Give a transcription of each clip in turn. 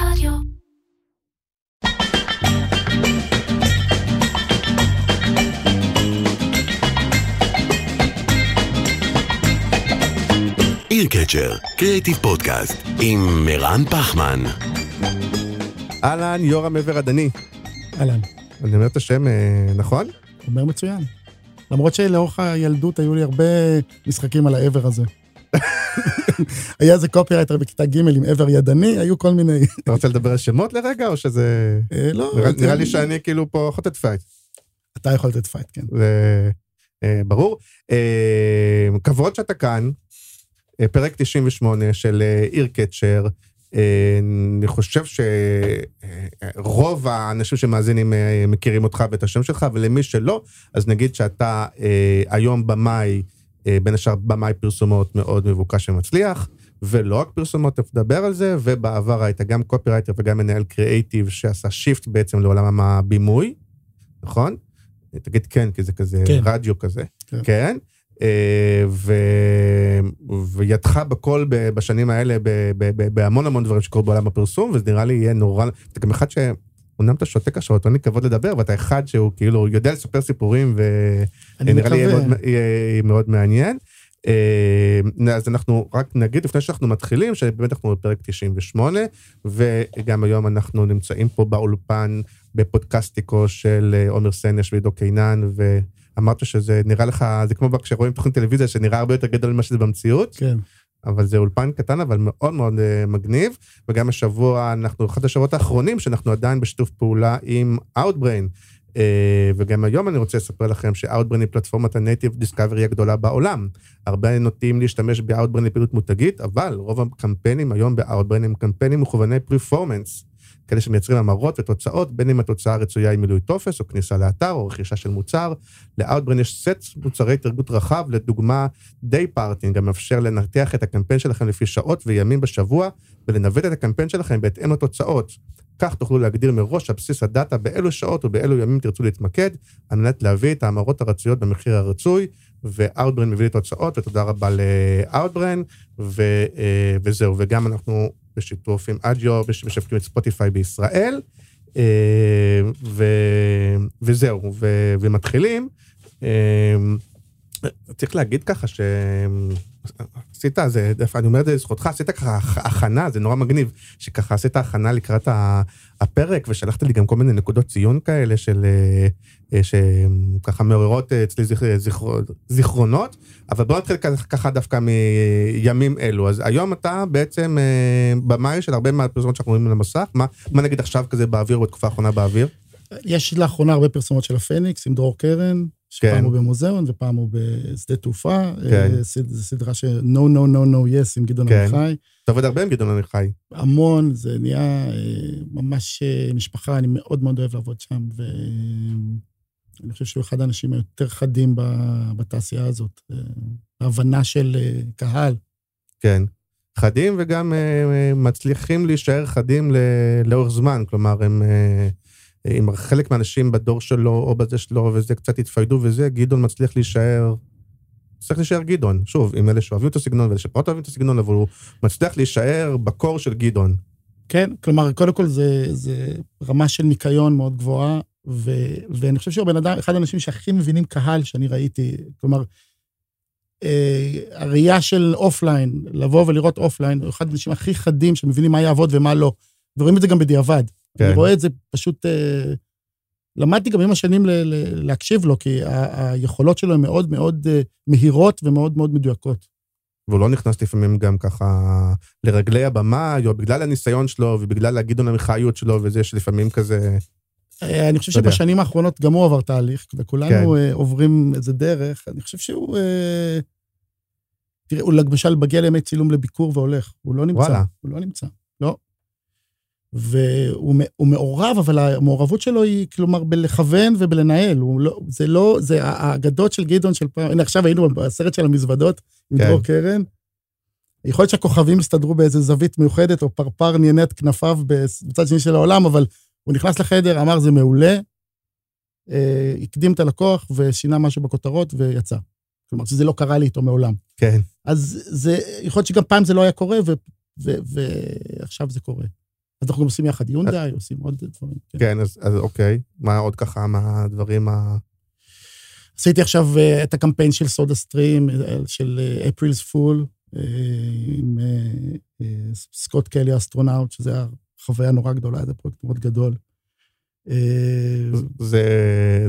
רדיו. עיר קצ'ר, קריאיטיב פודקאסט, עם מרן פחמן. אהלן, יורם עבר הדני. אהלן, אני אומר את השם אה, נכון? אומר מצוין. למרות שלאורך הילדות היו לי הרבה משחקים על העבר הזה. היה איזה קופירייטר בכיתה ג' עם עבר ידני, היו כל מיני... אתה רוצה לדבר על שמות לרגע, או שזה... אה, לא, נראה- אתה- נראה לי שאני כאילו פה חוטף פייט. אתה יכול לתת פייט, כן. אה, ברור. אה, כבוד שאתה כאן, אה, פרק 98 של אה, Eye Catcher. אה, אני חושב שרוב האנשים שמאזינים אה, מכירים אותך ואת השם שלך, ולמי שלא, אז נגיד שאתה אה, היום במאי, אה, בין השאר במאי פרסומות מאוד מבוקש ומצליח, ולא רק פרסומות, תכף נדבר על זה, ובעבר היית גם קופירייטר וגם מנהל קריאייטיב שעשה shift בעצם לעולם הבימוי, נכון? תגיד כן, כי זה כזה כן. רדיו כזה. כן. כן. אה, ו... וידך בכל בשנים האלה בהמון המון דברים שקורים בעולם הפרסום, וזה נראה לי יהיה נורא... אתה גם אחד ש... אמנם אתה שותק עכשיו, אתה אין לי כבוד לדבר, ואתה אחד שהוא כאילו יודע לספר סיפורים, ונראה לי יהיה. מאוד, יהיה מאוד מעניין. אה, אז אנחנו רק נגיד לפני שאנחנו מתחילים, שבאמת אנחנו בפרק 98, וגם היום אנחנו נמצאים פה באולפן בפודקאסטיקו של אה, עומר סנש ועידו קינן, ואמרת שזה נראה לך, זה כמו כשרואים תוכנית טלוויזיה שנראה הרבה יותר גדול ממה שזה במציאות, כן. אבל זה אולפן קטן, אבל מאוד מאוד אה, מגניב, וגם השבוע, אנחנו, אחד השבועות האחרונים, שאנחנו עדיין בשיתוף פעולה עם Outbrain, אה, וגם היום אני רוצה לספר לכם ש-Outbrain היא פלטפורמת ה native discovery הגדולה בעולם. הרבה נוטים להשתמש ב-Outbrain לפעילות מותגית, אבל רוב הקמפיינים היום ב-Outbrain הם קמפיינים מכווני performance. כאלה שמייצרים המרות ותוצאות, בין אם התוצאה הרצויה היא מילוי טופס, או כניסה לאתר, או רכישה של מוצר. ל-Outbrain יש סט מוצרי טירגוט רחב, לדוגמה, day parting, המאפשר לנתח את הקמפיין שלכם לפי שעות וימים בשבוע, ולנווט את הקמפיין שלכם בהתאם לתוצאות. כך תוכלו להגדיר מראש על בסיס הדאטה באילו שעות ובאילו ימים תרצו להתמקד, על מנת להביא את ההמרות הרצויות במחיר הרצוי, ו-Outbrain מביא לי תוצאות, ותודה רבה ל-Outbrain, ו- אה, וזהו, וגם אנחנו בשיתוף עם אדיו, משווקים את ספוטיפיי בישראל, אה, ו- וזהו, ו- ומתחילים. אה, צריך להגיד ככה ש... עשית, זה, אני אומר את זה לזכותך, עשית ככה הכ- הכנה, זה נורא מגניב, שככה עשית הכנה לקראת הפרק, ושלחת לי גם כל מיני נקודות ציון כאלה של... אה, שככה מעוררות אה, אצלי זכ, זכר, זיכרונות, אבל בוא נתחיל ככה- דווקא מימים אלו. אז היום אתה בעצם אה, במאי של הרבה מהפרסומות שאנחנו רואים על המסך, מה, מה נגיד עכשיו כזה באוויר, או בתקופה האחרונה באוויר? יש לאחרונה הרבה פרסומות של הפניקס עם דרור קרן, שפעם כן. הוא במוזיאון ופעם הוא בשדה תעופה. כן. זו סדרה של No, No, No, No, Yes עם גדעון כן. עמיחי. אתה עובד הרבה עם גדעון עמיחי. המון, זה נהיה ממש משפחה, אני מאוד מאוד אוהב לעבוד שם, ואני חושב שהוא אחד האנשים היותר חדים בתעשייה הזאת. אה, ההבנה של אה, קהל. כן. חדים וגם אה, מצליחים להישאר חדים לאורך זמן, כלומר, הם... אם חלק מהאנשים בדור שלו או בזה שלו וזה קצת התפיידו וזה, גדעון מצליח להישאר, צריך להישאר גדעון. שוב, עם אלה שאוהבים את הסגנון ואלה שפחות אוהבים את הסגנון, אבל הוא מצליח להישאר ב core של גדעון. כן, כלומר, קודם כל זה, זה רמה של ניקיון מאוד גבוהה, ו, ואני חושב שהוא בן אדם, אחד האנשים שהכי מבינים קהל שאני ראיתי. כלומר, אה, הראייה של offline, לבוא ולראות offline, הוא אחד האנשים הכי חדים שמבינים מה יעבוד ומה לא. ורואים את זה גם בדיעבד. כן. אני רואה את זה פשוט... אה, למדתי גם עם השנים ל, ל, להקשיב לו, כי ה, היכולות שלו הן מאוד מאוד אה, מהירות ומאוד מאוד מדויקות. והוא לא נכנס לפעמים גם ככה לרגלי הבמאי, או בגלל הניסיון שלו ובגלל הגדעון עמיחיות שלו וזה שלפעמים כזה... אה, אני חושב. שבשנים האחרונות גם הוא עבר תהליך, וכולנו כן. אה, עוברים איזה דרך. אני חושב שהוא... אה, תראה, הוא למשל מגיע לימי צילום לביקור והולך. הוא לא נמצא. וואלה. הוא לא נמצא. לא. והוא מעורב, אבל המעורבות שלו היא, כלומר, בלכוון ובלנהל. לא, זה לא, זה האגדות של גדעון של פעם, הנה, עכשיו היינו בסרט של המזוודות עם כן. דרור קרן. יכול להיות שהכוכבים הסתדרו באיזה זווית מיוחדת, או פרפר נהנה את כנפיו בצד שני של העולם, אבל הוא נכנס לחדר, אמר, זה מעולה, אה, הקדים את הלקוח ושינה משהו בכותרות ויצא. כלומר, שזה לא קרה לי איתו מעולם. כן. אז זה, יכול להיות שגם פעם זה לא היה קורה, ו- ו- ועכשיו זה קורה. אז אנחנו גם עושים יחד יונדאי, עושים עוד דברים. כן. כן, אז אז אוקיי. מה עוד ככה, מה הדברים ה... עשיתי עכשיו אה, את הקמפיין של סודה סטרים, אה, של April Fool's, עם סקוט קלי האסטרונאוט, שזה חוויה נורא גדולה, זה פרויקט מאוד גדול. אה, זה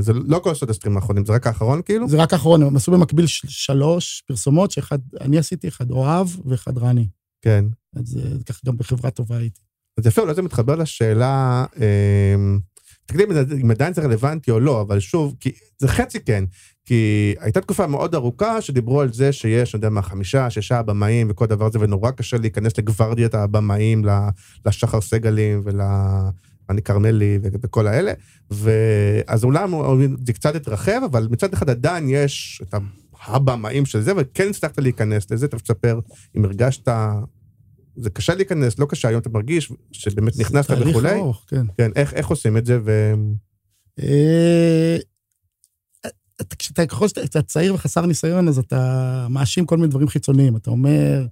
זה לא כל הסודה סטרים האחרונים, זה רק האחרון כאילו? זה רק האחרון, הם עשו במקביל של- שלוש פרסומות, שאחד אני עשיתי, אחד אוהב ואחד רני. כן. אז אה, ככה גם בחברה טובה הייתי. אז יפה, אולי זה מתחבר לשאלה, אמ, תגידי אם עדיין זה רלוונטי או לא, אבל שוב, כי זה חצי כן, כי הייתה תקופה מאוד ארוכה שדיברו על זה שיש, אני יודע מה, חמישה, שישה הבמאים וכל דבר הזה, ונורא קשה להיכנס לגוורדיית הבמאים, לשחר סגלים ולני כרמלי ו- וכל האלה, ואז אולי זה קצת התרחב, אבל מצד אחד עדיין יש את הבמאים של זה, וכן הצלחת להיכנס לזה, תכף תספר אם הרגשת... זה קשה להיכנס, לא קשה, היום אתה מרגיש שבאמת נכנסת זה תהליך וכולי. ארוך, כן. כן, איך, איך עושים את זה, ו... אתה- כשאתה ככל שאתה צעיר וחסר ניסיון, אז אתה מאשים כל מיני דברים חיצוניים. אתה אומר,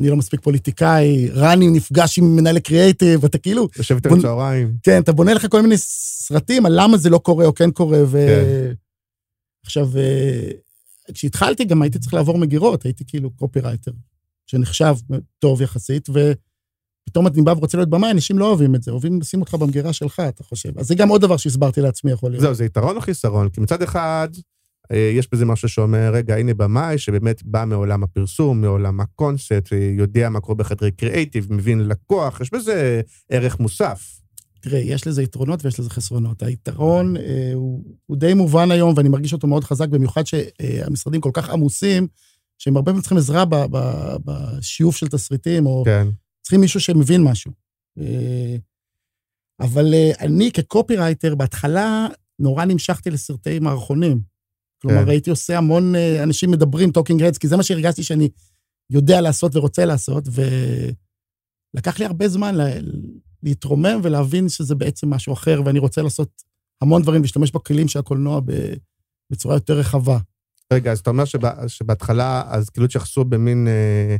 אני לא מספיק פוליטיקאי, רני נפגש עם מנהלי קריאייטיב, ואתה כאילו, יושב איתם בוא- בצהריים. כן, אתה בונה לך כל מיני סרטים על למה זה לא קורה או כן קורה, ו... כן. עכשיו, אה, כשהתחלתי גם הייתי צריך לעבור מגירות, הייתי כאילו קופירייטר, שנחשב טוב יחסית, ופתאום אני בא ורוצה להיות במאי, אנשים לא אוהבים את זה, אוהבים לשים אותך במגירה שלך, אתה חושב. אז זה גם עוד דבר שהסברתי לעצמי, יכול להיות. זהו, זה יתרון או חיסרון? כי מצד אחד, אה, יש בזה משהו שאומר, רגע, הנה במאי שבאמת בא מעולם הפרסום, מעולם הקונספט, אה, יודע מה קורה בחדרי קריאייטיב, מבין לקוח, יש בזה ערך מוסף. תראה, יש לזה יתרונות ויש לזה חסרונות. היתרון אה, הוא, הוא די מובן היום, ואני מרגיש אותו מאוד חזק, במיוחד שהמשרדים כל כך עמוסים, שהם הרבה פעמים צריכים עזרה בשיוף של תסריטים, או כן, צריכים מישהו שמבין משהו. אה, אבל אה, אני כקופירייטר, בהתחלה נורא נמשכתי לסרטי מערכונים. כלומר, כן. הייתי עושה המון אה, אנשים מדברים, talking heads, כי זה מה שהרגשתי שאני יודע לעשות ורוצה לעשות, ולקח לי הרבה זמן לה- להתרומם ולהבין שזה בעצם משהו אחר, ואני רוצה לעשות המון דברים, להשתמש בכלים של הקולנוע בצורה יותר רחבה. רגע, אז אתה אומר שבה, שבהתחלה, אז כאילו התייחסו במין, אה,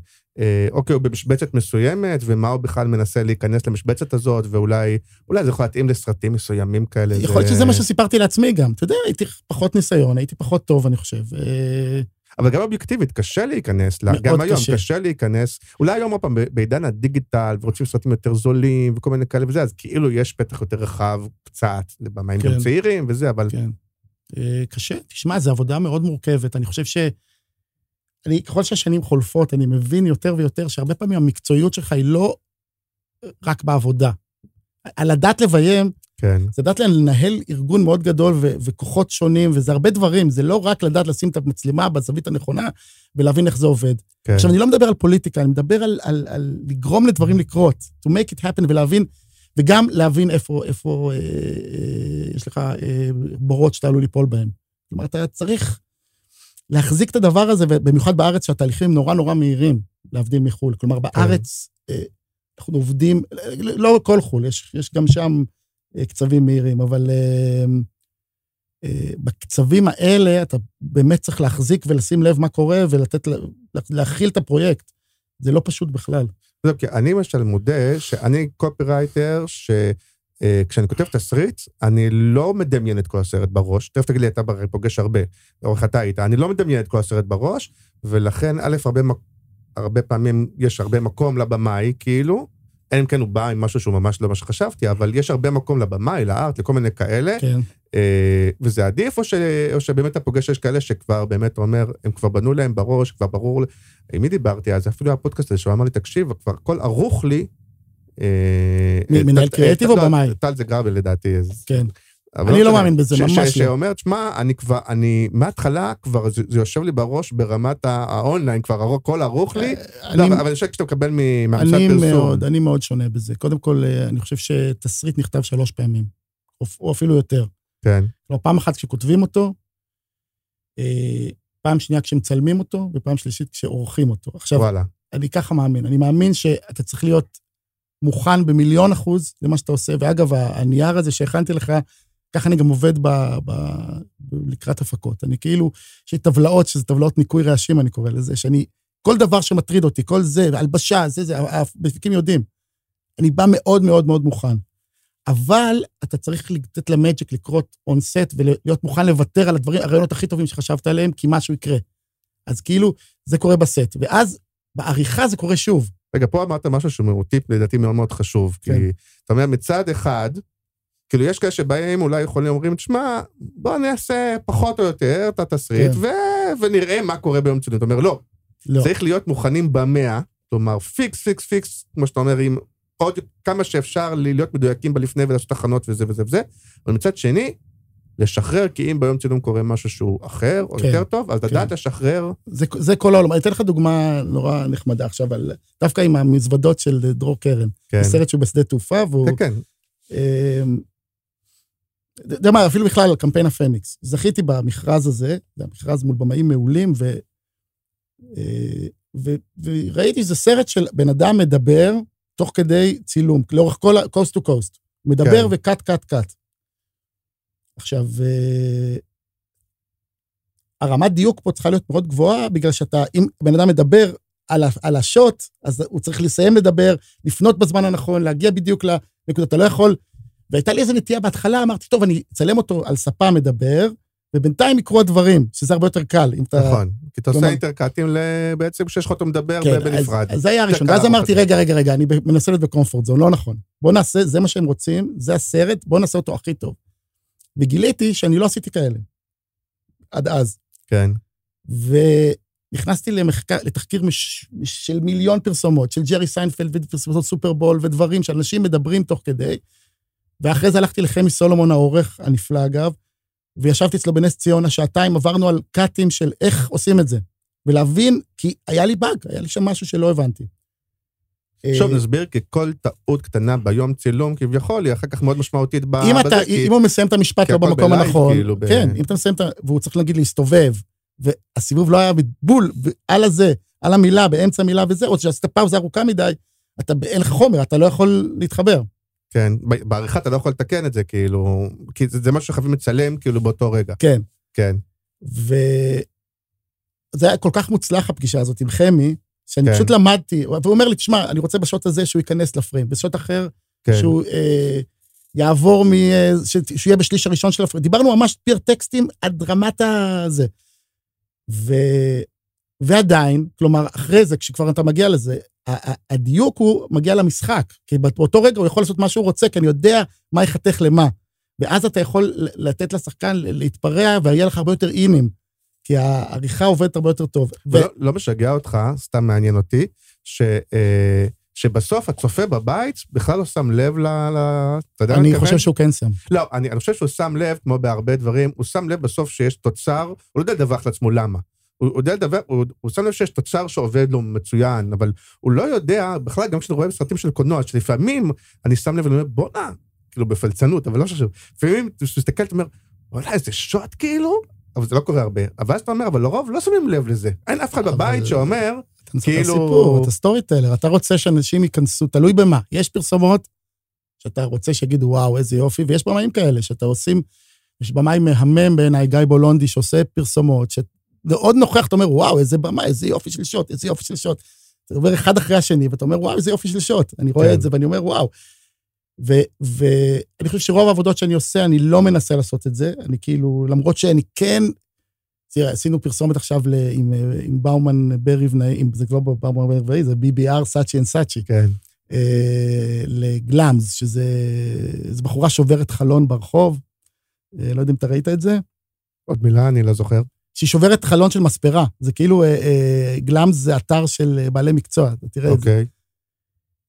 אוקיי, הוא במשבצת מסוימת, ומה הוא בכלל מנסה להיכנס למשבצת הזאת, ואולי אולי זה יכול להתאים לסרטים מסוימים כאלה. יכול להיות שזה מה שסיפרתי לעצמי גם. אתה יודע, הייתי פחות ניסיון, הייתי פחות טוב, אני חושב. אה, אבל גם אובייקטיבית, קשה להיכנס, מאוד גם היום קשה. קשה להיכנס. אולי היום, עוד פעם, בעידן הדיגיטל, ורוצים סרטים יותר זולים, וכל מיני כאלה וזה, אז כאילו יש פתח יותר רחב קצת לבמאים כן. גם צעירים וזה, אבל כן. אה, קשה. תשמע, זו עבודה מאוד מורכבת. אני חושב ש... אני, ככל שהשנים חולפות, אני מבין יותר ויותר שהרבה פעמים המקצועיות שלך היא לא רק בעבודה. על לדעת לביים, כן, זה לדעת לנהל ארגון מאוד גדול ו- וכוחות שונים, וזה הרבה דברים, זה לא רק לדעת לשים את המצלמה בזווית הנכונה ולהבין איך זה עובד. כן. עכשיו, אני לא מדבר על פוליטיקה, אני מדבר על, על, על לגרום לדברים לקרות, to make it happen ולהבין, וגם להבין איפה, איפה אה, אה, יש לך אה, בורות שאתה עלול ליפול בהם. כלומר, אתה צריך להחזיק את הדבר הזה, ובמיוחד בארץ שהתהליכים נורא נורא מהירים, להבדיל מחו"ל. כלומר, בארץ אה, אנחנו עובדים, לא כל חו"ל, יש, יש גם שם אה, קצבים מהירים, אבל אה, בקצבים האלה אתה באמת צריך להחזיק ולשים לב מה קורה ולתת, לה- להכיל את הפרויקט. זה לא פשוט בכלל. זהו, כי אני למשל מודה שאני קופירייטר, שכשאני כותב תסריט, אני לא מדמיין את כל הסרט בראש. תכף תגיד לי, אתה הרי פוגש הרבה, או איך אתה היית, אני לא מדמיין את כל הסרט בראש, ולכן, א', הרבה, הרבה פעמים יש הרבה מקום לבמאי, כאילו, אלא אם כן הוא בא עם משהו שהוא ממש לא מה שחשבתי, אבל יש הרבה מקום לבמאי, לארט, לכל מיני כאלה, כן. אה, וזה עדיף, או, ש, או שבאמת אתה פוגש שיש כאלה שכבר באמת אומר, הם כבר בנו להם בראש, כבר ברור, עם מי דיברתי אז? אפילו הפודקאסט הזה, שהוא אמר לי, תקשיב, כבר הכל ערוך לי. אה, אה, מנהל קריאיטיב אה, או לא, במאי? טל זה גרבל לדעתי. כן. אני לא משנה. מאמין בזה, ממש לא. שאומר, תשמע, אני כבר, אני, מההתחלה כבר, זה, יושב לי בראש ברמת האונליין, כבר הכל ערוך לי. לא, אבל אני חושב כשאתה מקבל מ- מהמשרד אני פרסום. מאוד, אני מאוד שונה בזה. קודם כל, אני חושב שתסריט נכתב שלוש פעמים, או, או אפילו יותר. כן, כלומר, פעם אחת כשכותבים אותו, פעם שנייה כשמצלמים אותו, ופעם שלישית כשעורכים אותו. עכשיו, וואלה. אני ככה מאמין. אני מאמין שאתה צריך להיות מוכן במיליון אחוז למה שאתה עושה. ואגב, הנייר הזה שהכנתי לך, ככה אני גם עובד ב, ב, ב, לקראת הפקות. אני כאילו, יש לי טבלאות, שזה טבלאות ניקוי רעשים, אני קורא לזה, שאני, כל דבר שמטריד אותי, כל זה, הלבשה, זה, זה, המפיקים יודעים. אני בא מאוד מאוד מאוד מוכן. אבל אתה צריך לתת למג'יק לקרות און סט ולהיות מוכן לוותר על הדברים, הרעיונות הכי טובים שחשבת עליהם, כי משהו יקרה. אז כאילו, זה קורה בסט. ואז בעריכה זה קורה שוב. רגע, פה אמרת משהו שהוא טיפ לדעתי מאוד מאוד חשוב. כן. כי אתה אומר, מצד אחד, כאילו, יש כאלה שבאים, אולי יכולים, אומרים, תשמע, בוא נעשה פחות או יותר את התסריט, כן. ו... ונראה מה קורה ביום צילום. אתה אומר, לא, לא. צריך להיות מוכנים במאה, כלומר, fix, fix, fix, כמו שאתה אומר, עם עוד כמה שאפשר להיות מדויקים בלפני ולעשות הכנות וזה וזה וזה, אבל מצד שני, לשחרר, כי אם ביום צילום קורה משהו שהוא אחר, או כן, יותר טוב, אז כן. לדעת לשחרר, זה, זה כל העולם. אני אתן לך דוגמה נורא נחמדה עכשיו, על, דווקא עם המזוודות של דרור קרן. כן, סרט שהוא בשדה תעופה, והוא... כן, כן, אמ, אתה יודע מה, אפילו בכלל על קמפיין הפניקס. זכיתי במכרז הזה, זה המכרז מול במאים מעולים, ו, אה, ו, וראיתי שזה סרט של בן אדם מדבר תוך כדי צילום, לאורך כל ה-coast to coast. הוא מדבר כן. וקאט, קאט, קאט. עכשיו, אה, הרמת דיוק פה צריכה להיות מאוד גבוהה, בגלל שאתה, אם בן אדם מדבר על, על השוט, אז הוא צריך לסיים לדבר, לפנות בזמן הנכון, להגיע בדיוק לנקודה. אתה לא יכול... והייתה לי איזו נטייה בהתחלה, אמרתי, טוב, אני אצלם אותו על ספה מדבר, ובינתיים יקרו הדברים, שזה הרבה יותר קל. אם אתה... נכון. כי אתה עושה אינטרקטים בעצם כשיש לך אותו מדבר כן, בנפרד. אז, אז זה היה הראשון. ואז אמרתי, רגע, רגע, רגע, אני מנסה להיות בקומפורט זון, לא נכון. בוא נעשה, זה מה שהם רוצים, זה הסרט, בוא נעשה אותו הכי טוב. וגיליתי שאני לא עשיתי כאלה. עד אז. כן, ונכנסתי למחקר, לתחקיר מש, של מיליון פרסומות, של ג'רי סיינפלד ופרסומות סופרבול ודברים שאנשים מדברים תוך כדי. ואחרי זה הלכתי לחמי סולומון, העורך הנפלא אגב, וישבתי אצלו בנס ציונה שעתיים, עברנו על קאטים של איך עושים את זה. ולהבין, כי היה לי באג, היה לי שם משהו שלא הבנתי. עכשיו אה, נסביר כי כל טעות קטנה ביום צילום כביכול היא אחר כך מאוד משמעותית ב- אם, אתה, בזה, כי- אם הוא מסיים את המשפט לא במקום הנכון, כאילו, ב- כן, אם אתה מסיים את ה... והוא צריך נגיד להסתובב, והסיבוב לא היה בול, על הזה, על המילה, באמצע המילה וזה, או שעשית פאוזה ארוכה מדי, אתה, אין לך חומר, אתה לא יכול להתחבר. כן, בעריכה אתה לא יכול לתקן את זה, כאילו, כי זה, זה משהו שחייבים לצלם, כאילו, באותו רגע. כן. כן, וזה היה כל כך מוצלח, הפגישה הזאת עם חמי, שאני כן. פשוט למדתי, והוא אומר לי, תשמע, אני רוצה בשוט הזה שהוא ייכנס לפריים, בשוט אחר, כן. שהוא אה, יעבור מ... אה, ש- שהוא יהיה בשליש הראשון של הפריים. דיברנו ממש פיר טקסטים עד רמת הזה. ו... ועדיין, כלומר, אחרי זה, כשכבר אתה מגיע לזה, הדיוק הוא מגיע למשחק. כי באותו רגע הוא יכול לעשות מה שהוא רוצה, כי אני יודע מה ייחתך למה. ואז אתה יכול לתת לשחקן להתפרע, ויהיה לך הרבה יותר אינים. כי העריכה עובדת הרבה יותר טוב. ו- ולא לא משגע אותך, סתם מעניין אותי, ש, אה, שבסוף הצופה בבית בכלל לא שם לב ל... ל אתה יודע מה אני מתכוון? חושב שהוא כן שם. לא, אני, אני חושב שהוא שם לב, כמו בהרבה דברים, הוא שם לב בסוף שיש תוצר, הוא לא יודע לדווח לעצמו למה. הוא, הוא יודע לדווח, הוא, הוא שם לב שיש תוצר שעובד לו מצוין, אבל הוא לא יודע, בכלל, גם כשאני רואה בסרטים של קולנוע, שלפעמים אני שם לב ואני אומר, בואנה, כאילו בפלצנות, אבל לא חשוב. לפעמים אתה מסתכל, אתה אומר, וואלה, איזה שוט כאילו, אבל זה לא קורה הרבה. אבל אז אתה אומר, אבל לרוב לא שמים לב לזה. אין אף אחד אבל- בבית שאומר, אתה מספר כאילו- סיפור, אתה סטורי טיילר, אתה רוצה שאנשים ייכנסו, תלוי במה. יש פרסומות שאתה רוצה שיגידו, וואו, איזה יופי, ויש במאים כאלה שאתה עושים, יש במאי מהמם בעיניי, גיא בולונדי, שעושה פרסומות, שמאוד נוכח, אתה אומר, וואו, איזה במה, איזה יופי של שוט, איזה יופי של שוט. אתה עובר אחד אחרי השני, ואתה אומר, וואו, איזה יופי של שוט. אני רואה כן. את זה ואני אומר, וואו. ואני חושב שרוב העבודות שאני עושה, אני לא מנסה לעשות את זה. אני כאילו, למרות שאני כן... תראה, עשינו פרסומת עכשיו ל, עם, עם באומן בר ריבנאי, זה כבר לא באומן בר ריבנאי, זה BBR Saatchi & Saatchi, כן, אה, לגלאמס, שזה בחורה שוברת חלון ברחוב. אה, לא יודע אם אתה ראית את זה. עוד מילה, אני לא זוכר. שהיא שוברת חלון של מספרה. זה כאילו, אה, אה, גלאמס זה אתר של אה, בעלי מקצוע, אתה תראה את זה.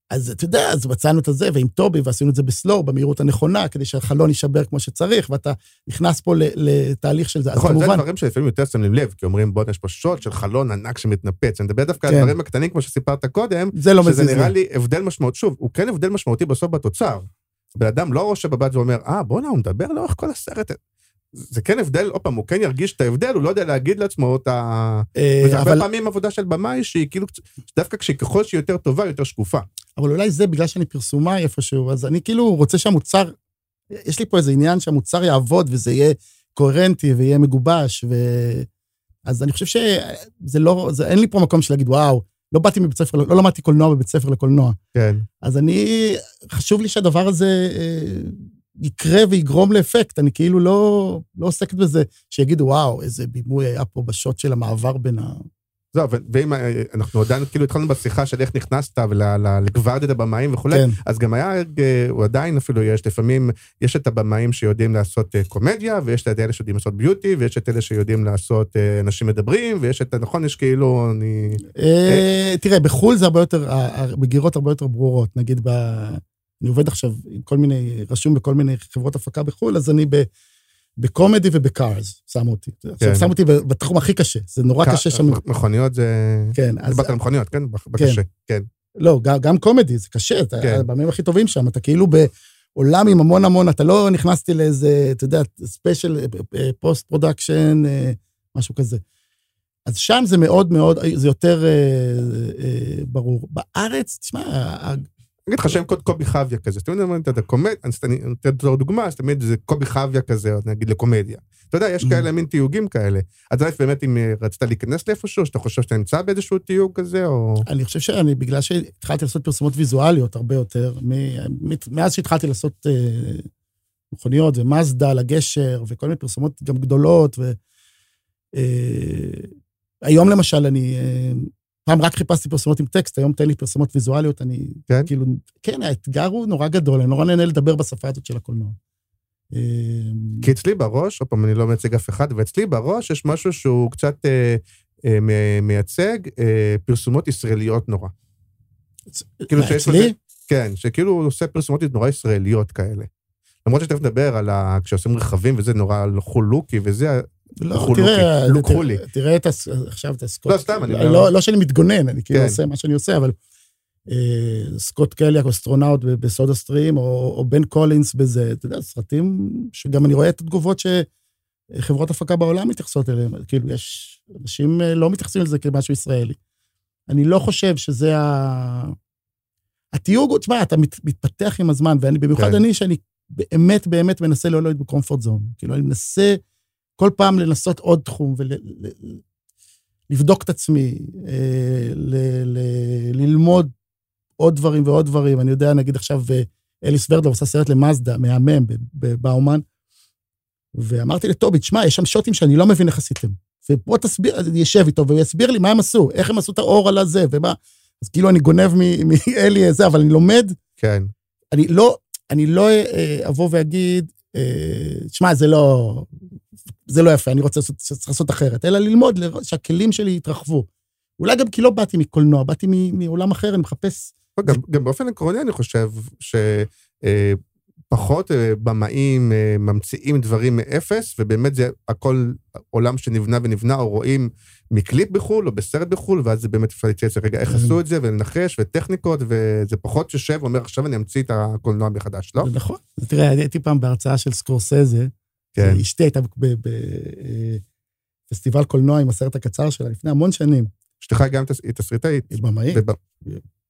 אז אתה יודע, אז מצאנו את זה, ועם טובי, ועשינו את זה בסלואו, במהירות הנכונה, כדי שהחלון יישבר כמו שצריך, ואתה נכנס פה לתהליך של זה. אז נכון, זה כמובן, דברים שלפעמים יותר שמים לב, כי אומרים, בוא'נה, יש פה שוט של חלון ענק שמתנפץ. אני מדבר דווקא על כן. הדברים הקטנים, כמו שסיפרת קודם, זה לא שזה נראה לי. הבדל משמעות. שוב, הוא כן הבדל משמעותי בסוף בתוצר. בן אדם לא רושם בבית ואומר, אה, בואנה, הוא מדבר לאורך כל הסרט. זה כן הבדל, עוד פעם, הוא כן ירגיש את ההבדל, הוא לא יודע להגיד לעצמו את ה... אה, וזה הרבה אבל פעמים עבודה של במאי שהיא כאילו, דווקא כשככל שהיא יותר טובה, היא יותר שקופה. אבל אולי זה בגלל שאני פרסומאי איפשהו, אז אני כאילו רוצה שהמוצר, יש לי פה איזה עניין שהמוצר יעבוד וזה יהיה קוהרנטי ויהיה מגובש, ו... אז אני חושב שזה לא, זה, אין לי פה מקום של להגיד, וואו, לא באתי מבית ספר, לא למדתי קולנוע בבית ספר לקולנוע. כן. אז אני, חשוב לי שהדבר הזה אה, יקרה ויגרום לאפקט. אני כאילו לא, לא עוסקת בזה, שיגידו, וואו, איזה בימוי היה פה בשוט של המעבר בין ה... זהו, ואם אה, אנחנו עדיין, כאילו התחלנו בשיחה של איך נכנסת ולגווארדיית הבמאים וכולי, כן. אז גם היה, אה, הוא עדיין אפילו יש, לפעמים יש את הבמאים שיודעים לעשות אה, קומדיה, ויש את אלה שיודעים לעשות ביוטי, ויש את אלה שיודעים לעשות אה, אנשים מדברים, ויש את, נכון, יש כאילו, אני... אה, תראה, בחו"ל זה הרבה יותר, המגירות הרבה יותר ברורות. נגיד, ב... אני עובד עכשיו עם כל מיני, רשום בכל מיני חברות הפקה בחו"ל, אז אני ב... ב comedy וב cars, שמו אותי. עכשיו, שמו אותי בתחום הכי קשה, זה נורא קשה שם. מכוניות זה... כן, אז... דיברת על מכוניות, כן? בקשה, כן. לא, גם, comedy, זה קשה, אתה כן. הבמאים הכי טובים שם, אתה כאילו בעולם עם המון המון, אתה לא נכנסתי לאיזה, אתה יודע, special, post production, משהו כזה. אז שם זה מאוד מאוד, זה יותר אה, אה, ברור. בארץ, תשמע, אגיד לך שם קוד קובי חביה כזה, תמיד אומרים, אתה יודע, קומד, אז אני נותן בתור דוגמה, אז תמיד זה קובי חביה כזה, נגיד לקומדיה. אתה יודע, יש Mhm. כאלה מין תיוגים כאלה. אז א', באמת, אם אה, רצית להיכנס לאיפשהו, שאתה חושב שאתה נמצא באיזשהו תיוג כזה, או... אני חושב שאני, בגלל שהתחלתי לעשות פרסומות ויזואליות הרבה יותר, מאז שהתחלתי לעשות אה, מכוניות ומאזדה לגשר, וכל מיני פרסומות גם גדולות, ו... אה, למשל אני, פעם רק חיפשתי פרסומות עם טקסט, היום תן לי פרסומות ויזואליות, אני כן? כאילו, כן, האתגר הוא נורא גדול, אני נורא נהנה לדבר בשפה הזאת של הקולנוע. אה, כי אצלי בראש, עוד פעם, אני לא מייצג אף אחד, ואצלי בראש יש משהו שהוא קצת אה, אה, מייצג אה, פרסומות ישראליות נורא. כאילו שיש? לזה- כן, שכאילו הוא עושה פרסומות נורא ישראליות כאלה. למרות שתכף נדבר על ה... כשעושים רכבים וזה נורא לקחו לוקי וזה, לא, תראה, לוקחו תראה- לי. תראה את הס- עכשיו את הסקוט. לא, סתם, אני לא, לא, לא שאני מתגונן, אני כאילו כן. עושה מה שאני עושה, אבל אה, סקוט קלי, האסטרונאוט ב- בסודה סטרים, או, או בן קולינס בזה, אתה יודע, סרטים שגם אני רואה את התגובות שחברות הפקה בעולם מתייחסות אליהם. כאילו, יש, אנשים אה, לא מתייחסים לזה כמשהו ישראלי. אני לא חושב שזה ה... התיוג, הוא- תשמע, אתה מת, מתפתח עם הזמן, ואני, במיוחד כן. אני, שאני באמת באמת מנסה לא להיות בקומפורט זון. כאילו, אני מנסה כל פעם לנסות עוד תחום ולבדוק את עצמי, אה, ל- ל- ללמוד עוד דברים ועוד דברים. אני יודע, נגיד עכשיו, אה, אליס ורדלוב עושה סרט למאזדה, מהמם, ב- בבאומן, ואמרתי לטובי, תשמע, יש שם שוטים שאני לא מבין איך עשיתם. ובוא תסביר, אני אשב איתו, והוא יסביר לי מה הם עשו, איך הם עשו את האור על הזה, ומה... אז כאילו אני גונב מ- מאלי זה, אבל אני לומד כן. אני לא, אני לא אה, אבוא ואגיד, שמע, זה לא, זה לא יפה, אני רוצה לעשות, צריך לעשות אחרת, אלא ללמוד, לראות שהכלים שלי יתרחבו. אולי גם כי לא באתי מקולנוע, באתי מעולם אחר, אני מחפש... גם, גם באופן עקרוני אני חושב שפחות במאים אה, ממציאים דברים מאפס, ובאמת זה הכל עולם שנבנה ונבנה, או רואים מקליפ בחו"ל, או בסרט בחו"ל, ואז זה באמת אפשר להתייעץ, רגע, איך עשו את זה, ולנחש, וטכניקות, וזה פחות יושב ואומר, עכשיו אני אמציא את הקולנוע מחדש, לא? נכון. תראה, הייתי פעם בהרצאה של סקורסזה, כן. אשתי הייתה בפסטיבל קולנוע עם הסרט הקצר שלה לפני המון שנים. אשתך גם היא תסריטאית. היא במאית,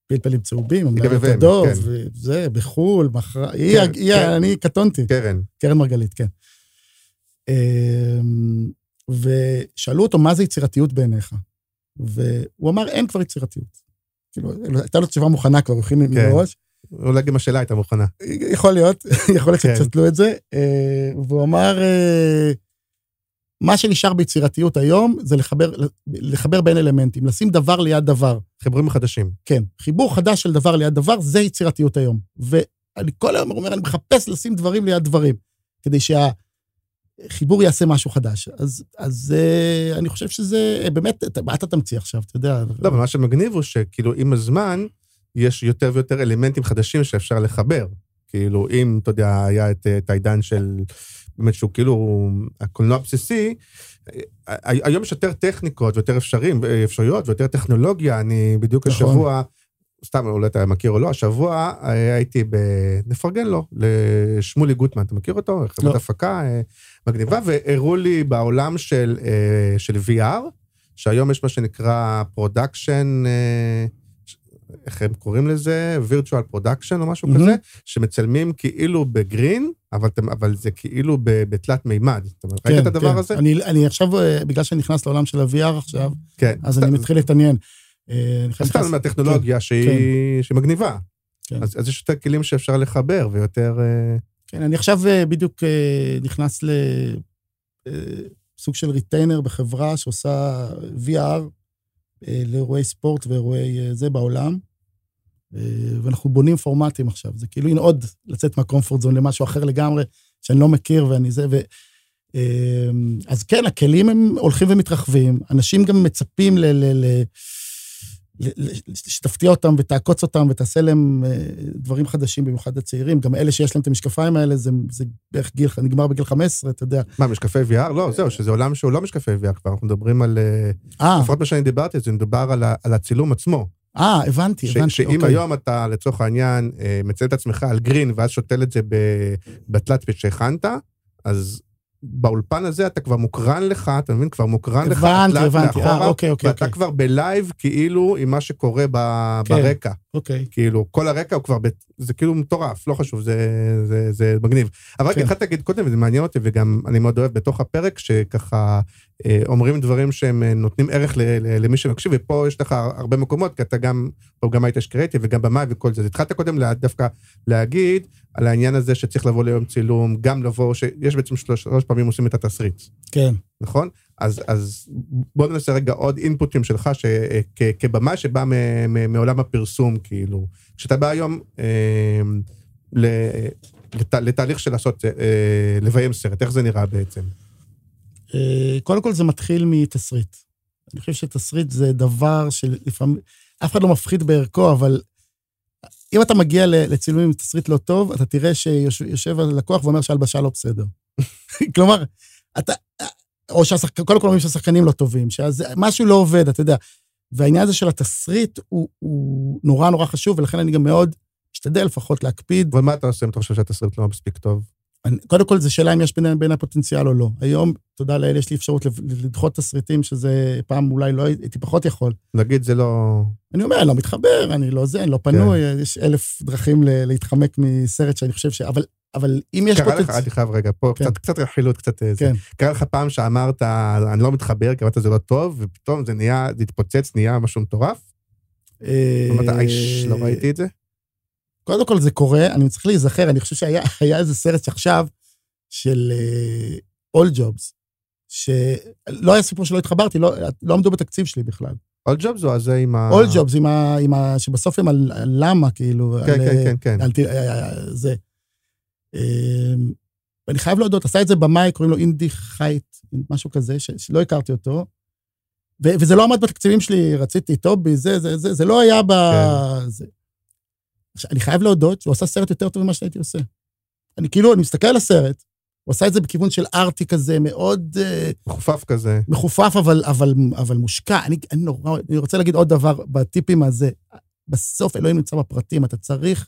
פלפלים צהובים, היא הבאמת, הדוב, כן. וזה, בחו"ל, מכרה... היא, כן, כן. אני קטונתי. קרן. קרן מרגלית, כן. אמ, ושאלו אותו, מה זה יצירתיות בעיניך? והוא אמר, אין כבר יצירתיות. כאילו, הייתה לו תשובה מוכנה כבר, הכין. מראש. אולי גם השאלה הייתה מוכנה. יכול להיות, יכול להיות כן. שצטלו את זה. אה, והוא אמר, אה, מה שנשאר ביצירתיות היום זה לחבר, לחבר בין אלמנטים, לשים דבר ליד דבר. חיבורים חדשים. כן, חיבור חדש של דבר ליד דבר, זה יצירתיות היום. ואני כל היום אומר, אני מחפש לשים דברים ליד דברים, כדי שהחיבור יעשה משהו חדש. אז, אז אה, אני חושב שזה, באמת, מה אתה תמציא עכשיו, אתה יודע? לא, אבל מה שמגניב הוא שכאילו עם הזמן, יש יותר ויותר אלמנטים חדשים שאפשר לחבר. כאילו, אם, אתה יודע, היה את, את העידן של, באמת שהוא כאילו, הקולנוע הבסיסי, ה- היום יש יותר טכניקות ויותר אפשרים, אפשרויות ויותר טכנולוגיה. אני בדיוק נכון. השבוע, סתם, אולי אתה מכיר או לא, השבוע אה, הייתי ב... נפרגן לו, לשמולי גוטמן, אתה מכיר אותו? חברת לא. הפקה אה, מגניבה, והראו לי בעולם של, אה, של VR, שהיום יש מה שנקרא production, איך הם קוראים לזה? virtual production או משהו מהמם. כזה, שמצלמים כאילו בגרין, אבל, אבל זה כאילו בתלת מימד. אתה אומר, ראית את הדבר הזה? כן. אני, אני עכשיו, אה, בגלל שאני נכנס לעולם של ה-VR עכשיו, כן. אז סתם- אני מתחיל להתעניין. אה, אני חייב סתם להיכנס- מהטכנולוגיה שהיא שמגניבה. כן. אז אז יש יותר כלים שאפשר לחבר ויותר... אה, כן, אני עכשיו בדיוק נכנס לסוג של ריטיינר בחברה שעושה VR לאירועי ספורט ואירועי זה בעולם, ואנחנו בונים פורמטים עכשיו. זה כאילו, הנה עוד לצאת מהקומפורט זון למשהו אחר לגמרי, שאני לא מכיר ואני זה, ו... אה, אז כן, הכלים הם הולכים ומתרחבים, אנשים גם מצפים ל... ל, ל שתפתיע אותם ותעקוץ אותם ותעשה להם אה, דברים חדשים, במיוחד הצעירים. גם אלה שיש להם את המשקפיים האלה, זה, זה בערך גיל, נגמר בגיל 15, אתה יודע. מה, משקפי VR? לא, זהו, שזה עולם שהוא לא משקפי VR כבר, אנחנו מדברים על... אה, אה, לפחות מה שאני דיברתי, זה מדובר על על הצילום עצמו. אה, הבנתי, ש- הבנתי, שאם אוקיי. היום אתה, לצורך העניין, אה, מצלם את עצמך על גרין, ואז שותל את זה בתלת מימד שהכנת, אז באולפן הזה אתה כבר מוקרן לך, אתה מבין? כבר מוקרן לך הבנתי, הבנתי, אה, אוקיי, אוקיי, ואתה אוקיי. כבר בלייב, כאילו, עם מה שקורה ב- כן. ברקע. אוקיי. כאילו, כל הרקע הוא כבר, ב... זה כאילו מטורף, לא חשוב, זה, זה, זה מגניב. אבל רק כן. התחלת להגיד קודם, וזה מעניין אותי, וגם אני מאוד אוהב בתוך הפרק, שככה אה, אומרים דברים שהם אה, נותנים ערך ל, ל, למי שמקשיב, ופה יש לך הרבה מקומות, כי אתה גם, פה גם היית שקרייטי וגם במאי וכל זה. אז התחלת קודם לה, דווקא להגיד על העניין הזה שצריך לבוא ליום צילום, גם לבוא, שיש בעצם שלוש, שלוש פעמים עושים את התסריט. כן. נכון? אז, אז בוא ננסה רגע עוד אינפוטים שלך, שכבמאי שבא מ- מ- מעולם הפרסום, כאילו, כשאתה בא היום אה, ל, לת, לתהליך של לעשות, אה, לביים סרט, איך זה נראה בעצם? אה, קודם כל זה מתחיל מתסריט. אני חושב שתסריט זה דבר שלפעמים, אף אחד לא מפחיד בערכו, אבל אם אתה מגיע לצילומים עם תסריט לא טוב, אתה תראה שיושב הלקוח ואומר שההלבשה לא בסדר. כלומר, אתה, או שהשחקנים, קודם כל אומרים שהשחקנים לא טובים, שמשהו לא עובד, אתה יודע. והעניין הזה של התסריט הוא, הוא נורא נורא חשוב, ולכן אני גם מאוד משתדל לפחות להקפיד אבל מה אתה עושה אם אתה חושב שהתסריט לא מספיק טוב? אני, קודם כל, זו שאלה אם יש בין, בין הפוטנציאל או לא. היום, תודה לאל, יש לי אפשרות לדחות תסריטים, שזה פעם אולי לא הייתי פחות יכול. נגיד זה לא... אני אומר, אני לא מתחבר, אני לא זה, אני לא פנוי, יש אלף דרכים להתחמק מסרט שאני חושב ש... אבל, אבל אם יש קרה לך, פוטנציאל... אני חייב רגע, פה כן. קצת, קצת רכילות, קצת... אה, זה. כן. קרה לך פעם שאמרת, אני לא מתחבר, כי אמרת זה לא טוב, ופתאום זה נהיה, זה התפוצץ, נהיה משהו מטורף? אה, אמרת, אייש, לא ראיתי את זה? קודם כל זה קורה, אני צריך להיזכר, אני חושב שהיה היה איזה סרט שעכשיו, של אול ג'ובס, שלא היה סיפור שלא התחברתי, לא, לא עמדו בתקציב שלי בכלל. אול ג'ובס או הזה עם ה... אול ג'ובס, עם ה... עם ה... שבסוף הם על על למה, כאילו. כן, על, כן, כן, כן. על, ת- אה, זה. אמ, ואני חייב להודות, עשה את זה במאי, קוראים לו אינדי חייט, משהו כזה, ש- שלא הכרתי אותו. ו- וזה לא עמד בתקציבים שלי, רציתי טובי, זה, זה, זה, זה לא היה ב... כן. זה. עכשיו, אני חייב להודות שהוא עשה סרט יותר טוב ממה שהייתי עושה. אני כאילו, אני מסתכל על הסרט, הוא עשה את זה בכיוון של ארטי כזה, מאוד אה, מחופף כזה. מחופף, אבל, אבל, אבל מושקע. אני, אני נורא, אני רוצה להגיד עוד דבר בטיפים הזה. בסוף אלוהים נמצא בפרטים, אתה צריך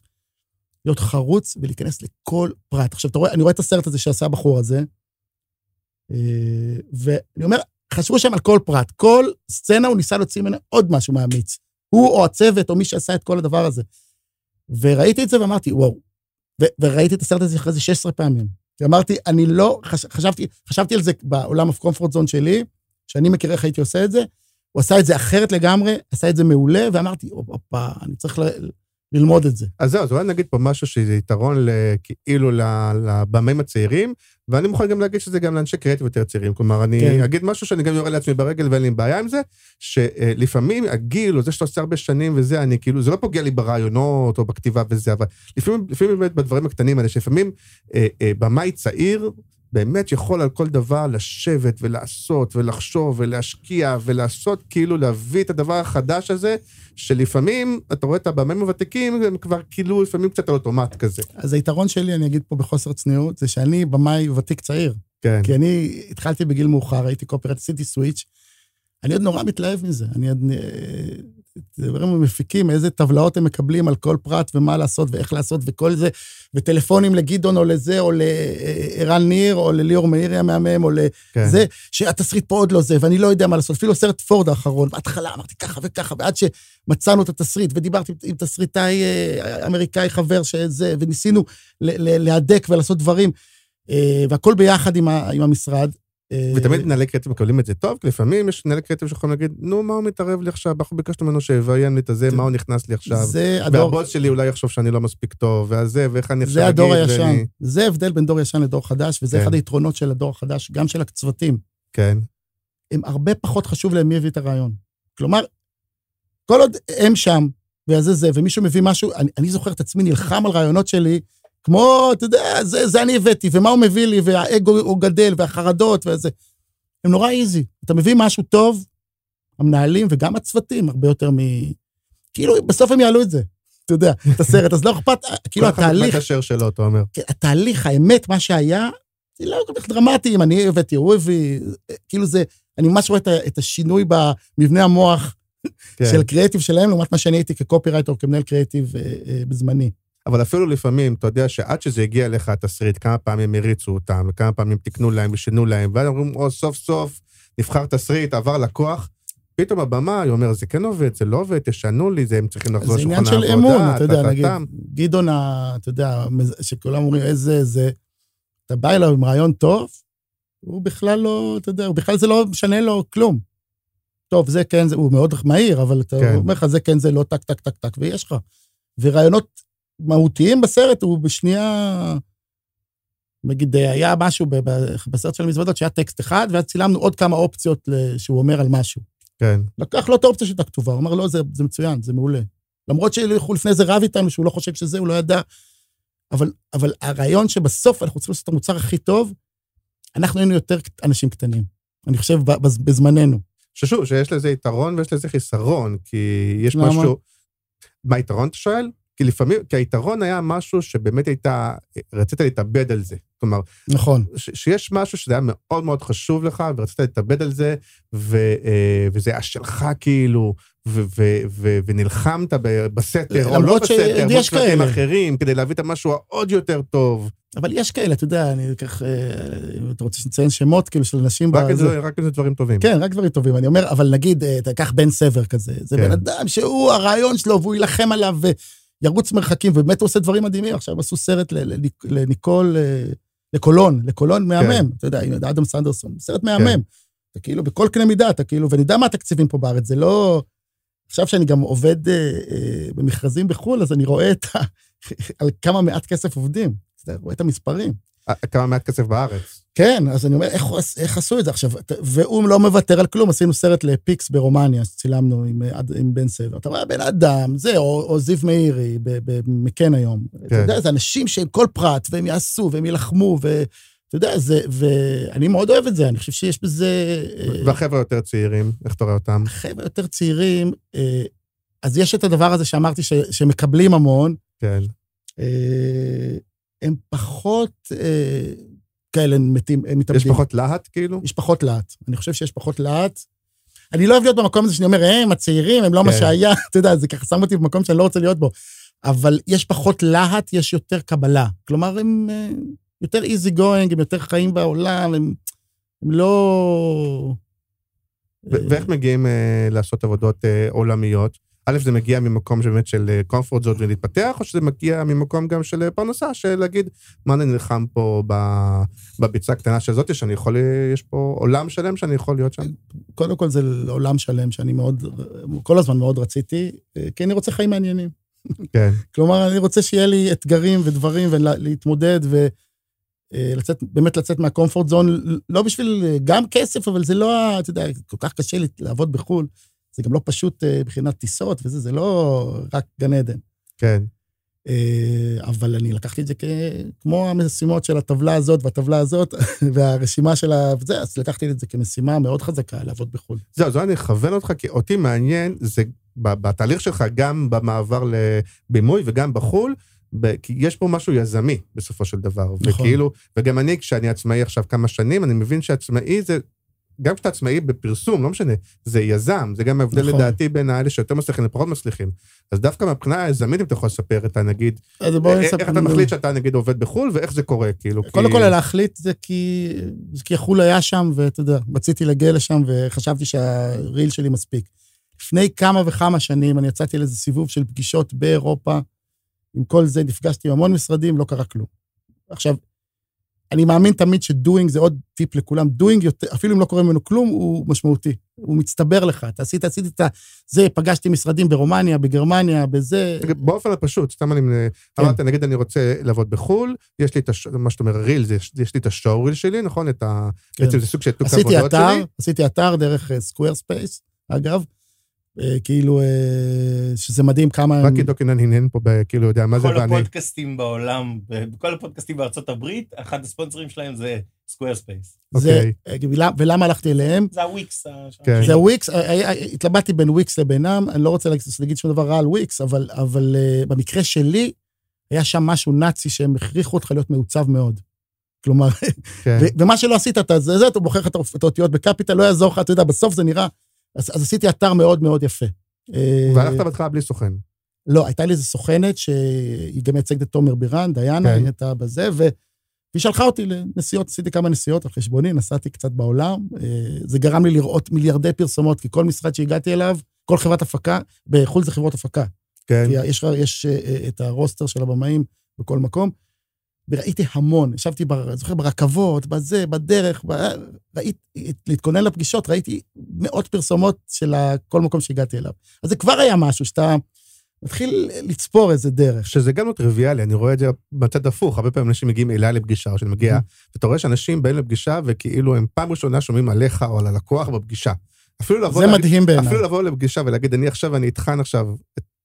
להיות חרוץ ולהיכנס לכל פרט. עכשיו, אתה רואה, אני רואה את הסרט הזה שעשה הבחור הזה, אה, ואני אומר, חשבו שם על כל פרט. כל סצנה הוא ניסה להוציא ממנה עוד משהו מאמיץ. הוא או הצוות או מי שעשה את כל הדבר הזה. וראיתי את זה ואמרתי, וואו. ו- וראיתי את הסרט הזה אחרי זה 16 פעמים. כי אמרתי, אני לא, חש, חשבתי, חשבתי על זה בעולם הקומפורט זון שלי, שאני מכיר איך הייתי עושה את זה, הוא עשה את זה אחרת לגמרי, עשה את זה מעולה, ואמרתי, הופה, אני צריך ל- ללמוד את זה. אז זהו, אז אולי נגיד פה משהו שזה יתרון כאילו לבמאים הצעירים, ואני מוכן גם להגיד שזה גם לאנשי קריאטיב יותר צעירים. כלומר, אני כן. אגיד משהו שאני גם יורה לעצמי ברגל ואין לי בעיה עם זה, שלפעמים הגיל, או זה שאתה עושה הרבה שנים וזה, אני כאילו, זה לא פוגע לי ברעיונות או בכתיבה וזה, אבל לפעמים, לפעמים באמת בדברים הקטנים האלה, שלפעמים אה, אה, במאי צעיר, באמת יכול על כל דבר לשבת ולעשות ולחשוב ולהשקיע ולעשות, כאילו להביא את הדבר החדש הזה, שלפעמים, אתה רואה את הבמים הוותיקים, הם כבר כאילו לפעמים קצת על אוטומט כזה. אז היתרון שלי, אני אגיד פה בחוסר צניעות, זה שאני במאי ותיק צעיר. כן. כי אני התחלתי בגיל מאוחר, הייתי קופרט, עשיתי סוויץ'. אני עוד נורא מתלהב מזה. אני עוד... דברים המפיקים, איזה טבלאות הם מקבלים על כל פרט ומה לעשות ואיך לעשות וכל זה, וטלפונים לגדעון או לזה, או לערן ניר, או לליאור מאירי המהמם, או כן. לזה, שהתסריט פה עוד לא זה, ואני לא יודע מה לעשות. אפילו סרט פורד האחרון, בהתחלה אמרתי ככה וככה, ועד שמצאנו את התסריט, ודיברתי עם תסריטאי אה, אמריקאי חבר שזה, וניסינו להדק ולעשות דברים, אה, והכל ביחד עם, ה- עם המשרד. אה, ותמיד מנהלי קריאיטיב מקבלים את זה טוב, כי לפעמים יש מנהלי קריאיטיב שיכולים להגיד, נו, מה הוא מתערב לי עכשיו? אנחנו ביקשנו ממנו שיביים לי את הזה, מה הוא נכנס לי עכשיו? זה הדור, והבוס שלי אולי יחשוב שאני לא מספיק טוב, והזה, ואיך אני אפשר זה הדור להגיד, הישן. זה ההבדל בין דור ישן לדור חדש, וזה כן. אחד היתרונות של הדור החדש, גם של הצוותים. כן, הם הרבה פחות חשוב להם מי הביא את הרעיון. כלומר, כל עוד הם שם, וזה זה, ומישהו מביא משהו, אני, אני זוכר את עצמי נלחם על רעיונות שלי, כמו, אתה יודע, זה, זה אני הבאתי, ומה הוא מביא לי, והאגו הוא גדל, והחרדות, וזה. הם נורא איזי. אתה מביא משהו טוב, המנהלים וגם הצוותים, הרבה יותר מ... כאילו, בסוף הם יעלו את זה, אתה יודע, את הסרט, אז לא אכפת, כאילו כל אחד התהליך, בקשר שלו, אתה אומר. כן, התהליך, האמת, מה שהיה, זה לא כל כך דרמטי, אם אני הבאתי, הוא הביא, כאילו זה, אני ממש רואה את, השינוי במבנה המוח כן. של קריאיטיב שלהם, לעומת מה שאני הייתי כקופירייטר כמנהל קריאיטיב אה, אה, בזמני. אבל אפילו לפעמים, אתה יודע שעד שזה הגיע אליך התסריט, כמה פעמים הריצו אותם, וכמה פעמים תיקנו להם ושינו להם, ואז אומרים, או, סוף סוף נבחר תסריט, עבר לקוח, פתאום הבמאי אומר, זה כן עובד, זה לא עובד, תשנו לי, זה הם צריכים לחזור זה לשולחן עניין העבודה, של אמון, אתה יודע, נגיד. גדעון, אתה יודע, שכולם אומרים, איזה, זה, אתה בא אליו עם רעיון טוב, הוא בכלל לא, אתה יודע, בכלל זה לא משנה לו כלום. טוב, זה כן, זה, הוא מאוד מהיר, אבל אתה כן. אומר לך, זה כן, זה לא, טק, טק, טק, טק, ויש לך. ורעיונות מהותיים בסרט, הוא בשנייה... נגיד, היה משהו בסרט של המזוודות שהיה טקסט אחד, ואז צילמנו עוד כמה אופציות שהוא אומר על משהו. כן, לקח לו את האופציה שהייתה כתובה, הוא אמר, לא, זה, זה מצוין, זה מעולה. למרות שהוא לפני זה רב איתנו, שהוא לא חושב שזה, הוא לא ידע. אבל, אבל הרעיון שבסוף אנחנו צריכים לעשות את המוצר הכי טוב, אנחנו היינו יותר אנשים קטנים. אני חושב, בזמננו. ששוב, שיש לזה יתרון ויש לזה חיסרון, כי יש למה? משהו... מה היתרון, אתה שואל? כי לפעמים, כי היתרון היה משהו שבאמת הייתה, רצית להתאבד על זה. כלומר, נכון. ש- שיש משהו שזה היה מאוד מאוד חשוב לך, ורצית להתאבד על זה, ו, אה, וזה היה שלך כאילו, ו, ו, ו, ונלחמת בסתר, או לא בסתר, מול כאלה. אחרים, כדי להביא את המשהו העוד יותר טוב. אבל יש כאלה, אתה יודע, אני אקח, אה, אם אתה רוצה שנציין שמות, כאילו, של אנשים... רק. את זה- דברים טובים. כן, רק דברים טובים. אני אומר, אבל נגיד, אה, אתה קח בן סבר כזה, זה כן. בן אדם שהוא הרעיון שלו, והוא יילחם עליו וירוץ מרחקים, ובאמת הוא עושה דברים מדהימים. עכשיו עשו סרט לניקול, אה, לקולון, לקולון מהמם, אתה יודע, אדם סנדרסון, סרט מהמם. אתה כאילו, בכל קנה מידה, אתה כאילו, ואני יודע מה התקציבים פה בארץ, זה לא... עכשיו שאני גם עובד אה, אה, במכרזים בחו"ל, אז אני רואה את ה... על כמה מעט כסף עובדים. אתה רואה את המספרים. אה, כמה מעט כסף בארץ. כן, אז אני אומר, איך, איך עשו את זה עכשיו? והוא לא מוותר על כלום, עשינו סרט לפיקס ברומניה, שצילמנו עם, אה, עם בן סבר. אתה רואה, בן אדם, זה, או, או זיו מאירי, מקן היום. אתה כן. יודע, זה אנשים שהם כל פרט, והם יעשו, והם יילחמו, ואתה יודע, זה, ואני מאוד אוהב את זה, אני חושב שיש בזה... אה, והחבר'ה יותר צעירים, איך אתה רואה אותם? חבר'ה יותר צעירים, אה, אז יש את הדבר הזה שאמרתי ש, שמקבלים המון, כן. הם פחות כאלה מתים, הם מתאבדים. יש פחות להט, כאילו? יש פחות להט. אני חושב שיש פחות להט. אני לא אוהב להיות במקום הזה שאני אומר, הם הצעירים, הם לא מה כן. שהיה, אתה יודע, זה ככה שם אותי במקום שאני לא רוצה להיות בו. אבל יש פחות להט, יש יותר קבלה. כלומר, הם אה, יותר easy going, הם יותר חיים בעולם, הם, הם לא... ואיך מגיעים אה, לעשות עבודות אה, עולמיות? א', זה מגיע ממקום שבאמת של קומפורט זון ולהתפתח, או שזה מגיע ממקום גם של אה, פרנסה, של להגיד, מה אני נלחם פה בביצה הקטנה שזאת, שאני יכול, אה, יש פה עולם שלם שאני יכול להיות שם? קודם כל זה עולם שלם שאני מאוד, כל הזמן מאוד רציתי, אה, כי אני רוצה חיים מעניינים. כן, כלומר, אני רוצה שיהיה לי אתגרים ודברים ולהתמודד ולצאת, באמת לצאת מהקומפורט זון, לא בשביל אה, גם כסף, אבל זה לא, אתה יודע, כל כך קשה לעבוד בחו"ל. זה גם לא פשוט אה, מבחינת טיסות וזה, זה לא רק גן עדן. כן. אה, אבל אני לקחתי את זה כ- כמו המשימות של הטבלה הזאת והטבלה הזאת, והרשימה של ה... זה, אז לקחתי את זה כמשימה מאוד חזקה, לעבוד בחו"ל. זהו, אז אני אכוון אותך, כי אותי מעניין, זה בתהליך שלך, גם במעבר לבימוי וגם בחו"ל, כי יש פה משהו יזמי בסופו של דבר. נכון. וכאילו, וגם אני, כשאני עצמאי עכשיו כמה שנים, אני מבין שעצמאי זה, גם כשאתה עצמאי בפרסום, לא משנה, זה יזם, זה גם ההבדל נכון. לדעתי בין האלה שיותר מצליחים לפחות מצליחים. אז דווקא מהבחינה היזמית, אם אתה יכול לספר את הנגיד, אז בואו איך נספר- איך אתה מחליט שאתה נגיד עובד בחו"ל, ואיך זה קורה, כאילו, קודם כי- כל, להחליט זה כי, זה כי חו"ל היה שם, ואתה יודע, רציתי להגיע לשם וחשבתי שהריל שלי מספיק. לפני כמה וכמה שנים אני יצאתי לאיזה סיבוב של פגישות באירופה. עם כל זה נפגשתי עם המון משרדים, לא קרה כלום. עכשיו, אני מאמין תמיד ש doing זה עוד טיפ לכולם. doing, יותר, אפילו אם לא קורה ממנו כלום, הוא משמעותי. הוא מצטבר לך. אתה עשית, עשיתי את זה, פגשתי משרדים ברומניה, בגרמניה, בזה. באופן הפשוט, סתם אני... כן. אמרת, נגיד אני רוצה לעבוד בחו"ל, יש לי את, הש... מה שאתה אומר, reel, יש, יש לי את ה showreel שלי, נכון? את ה... כן. בעצם זה סוג של תיק עבודות שלי. עשיתי אתר דרך Square, uh, space, אגב. אה, כאילו, אה, שזה מדהים כמה... רק עידו קינן הנהן פה, כאילו, יודע מה זה ואני... כל הפודקאסטים בעולם, בכל הפודקאסטים בארצות הברית, אחד הספונסרים שלהם זה Squarespace. אוקיי. ולמה הלכתי אליהם? זה הוויקס. כן. זה הוויקס, אה, התלבטתי בין וויקס לבינם, אני לא רוצה להגיד שום דבר רע על וויקס, אבל במקרה שלי, היה שם משהו נאצי שהם הכריחו אותך להיות מעוצב מאוד. כלומר, כן. ומה שלא עשית, אתה זה, אתה בוחר את האותיות בקפיטל, לא יעזור לך, אתה יודע, בסוף זה נראה אז, אז עשיתי אתר מאוד מאוד יפה. והלכת בהתחלה בלי סוכן. לא, הייתה לי איזו סוכנת שהיא גם מייצגת את תומר בירן, דיינה, כן. היא הייתה בזה, והיא שלחה אותי לנסיעות, עשיתי כמה נסיעות על חשבוני, נסעתי קצת בעולם. אה, זה גרם לי לראות מיליארדי פרסומות, כי כל משרד שהגעתי אליו, כל חברת הפקה, בחו"ל זה חברות הפקה. כן. כי יש, יש אה, אה, את הרוסטר של הבמאים בכל מקום. וראיתי המון, ישבתי, בר, זוכר, ברכבות, בזה, בדרך, ב... ראיתי, להתכונן לפגישות, ראיתי מאות פרסומות של כל מקום שהגעתי אליו. אז זה כבר היה משהו שאתה מתחיל לצפור איזה דרך. שזה גם לא טריוויאלי, אני רואה את זה בצד הפוך, הרבה פעמים אנשים מגיעים אליי לפגישה, או שאני מגיע. ואתה רואה שאנשים באים לפגישה, וכאילו הם פעם ראשונה שומעים עליך או על הלקוח בפגישה. אפילו לבוא... זה מדהים בעיניי. אפילו לבוא לפגישה ולהגיד, אני עכשיו, אני אטחן עכשיו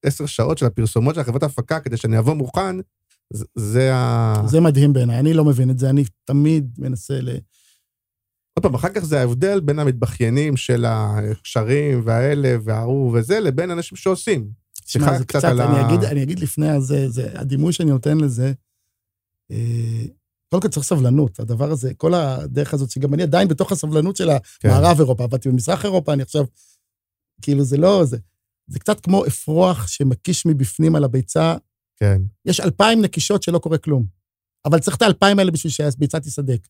עשר שעות של הפרסומות של החברת ההפקה, כדי שאני אבוא מוכן, זה ה... זה מדהים בעיניי, אני לא מבין את זה, אני תמיד מנסה ל... עוד פעם, אחר כך זה ההבדל בין המתבכיינים של הקשרים והאלה וההוא וזה, לבין אנשים שעושים. תשמע, זה קצת, אני, ה... אגיד, אני אגיד לפני הזה, זה, הדימוי שאני נותן לזה, אה, קודם כל צריך סבלנות, הדבר הזה, כל הדרך הזאת, שגם אני עדיין בתוך הסבלנות של כן. המערב כן. אירופה, עבדתי במזרח אירופה, אני עכשיו, כאילו זה לא, זה, זה קצת כמו אפרוח שמקיש מבפנים על הביצה, כן. יש אלפיים נקישות שלא קורה כלום. אבל צריך את האלפיים האלה בשביל שהביצה תיסדק.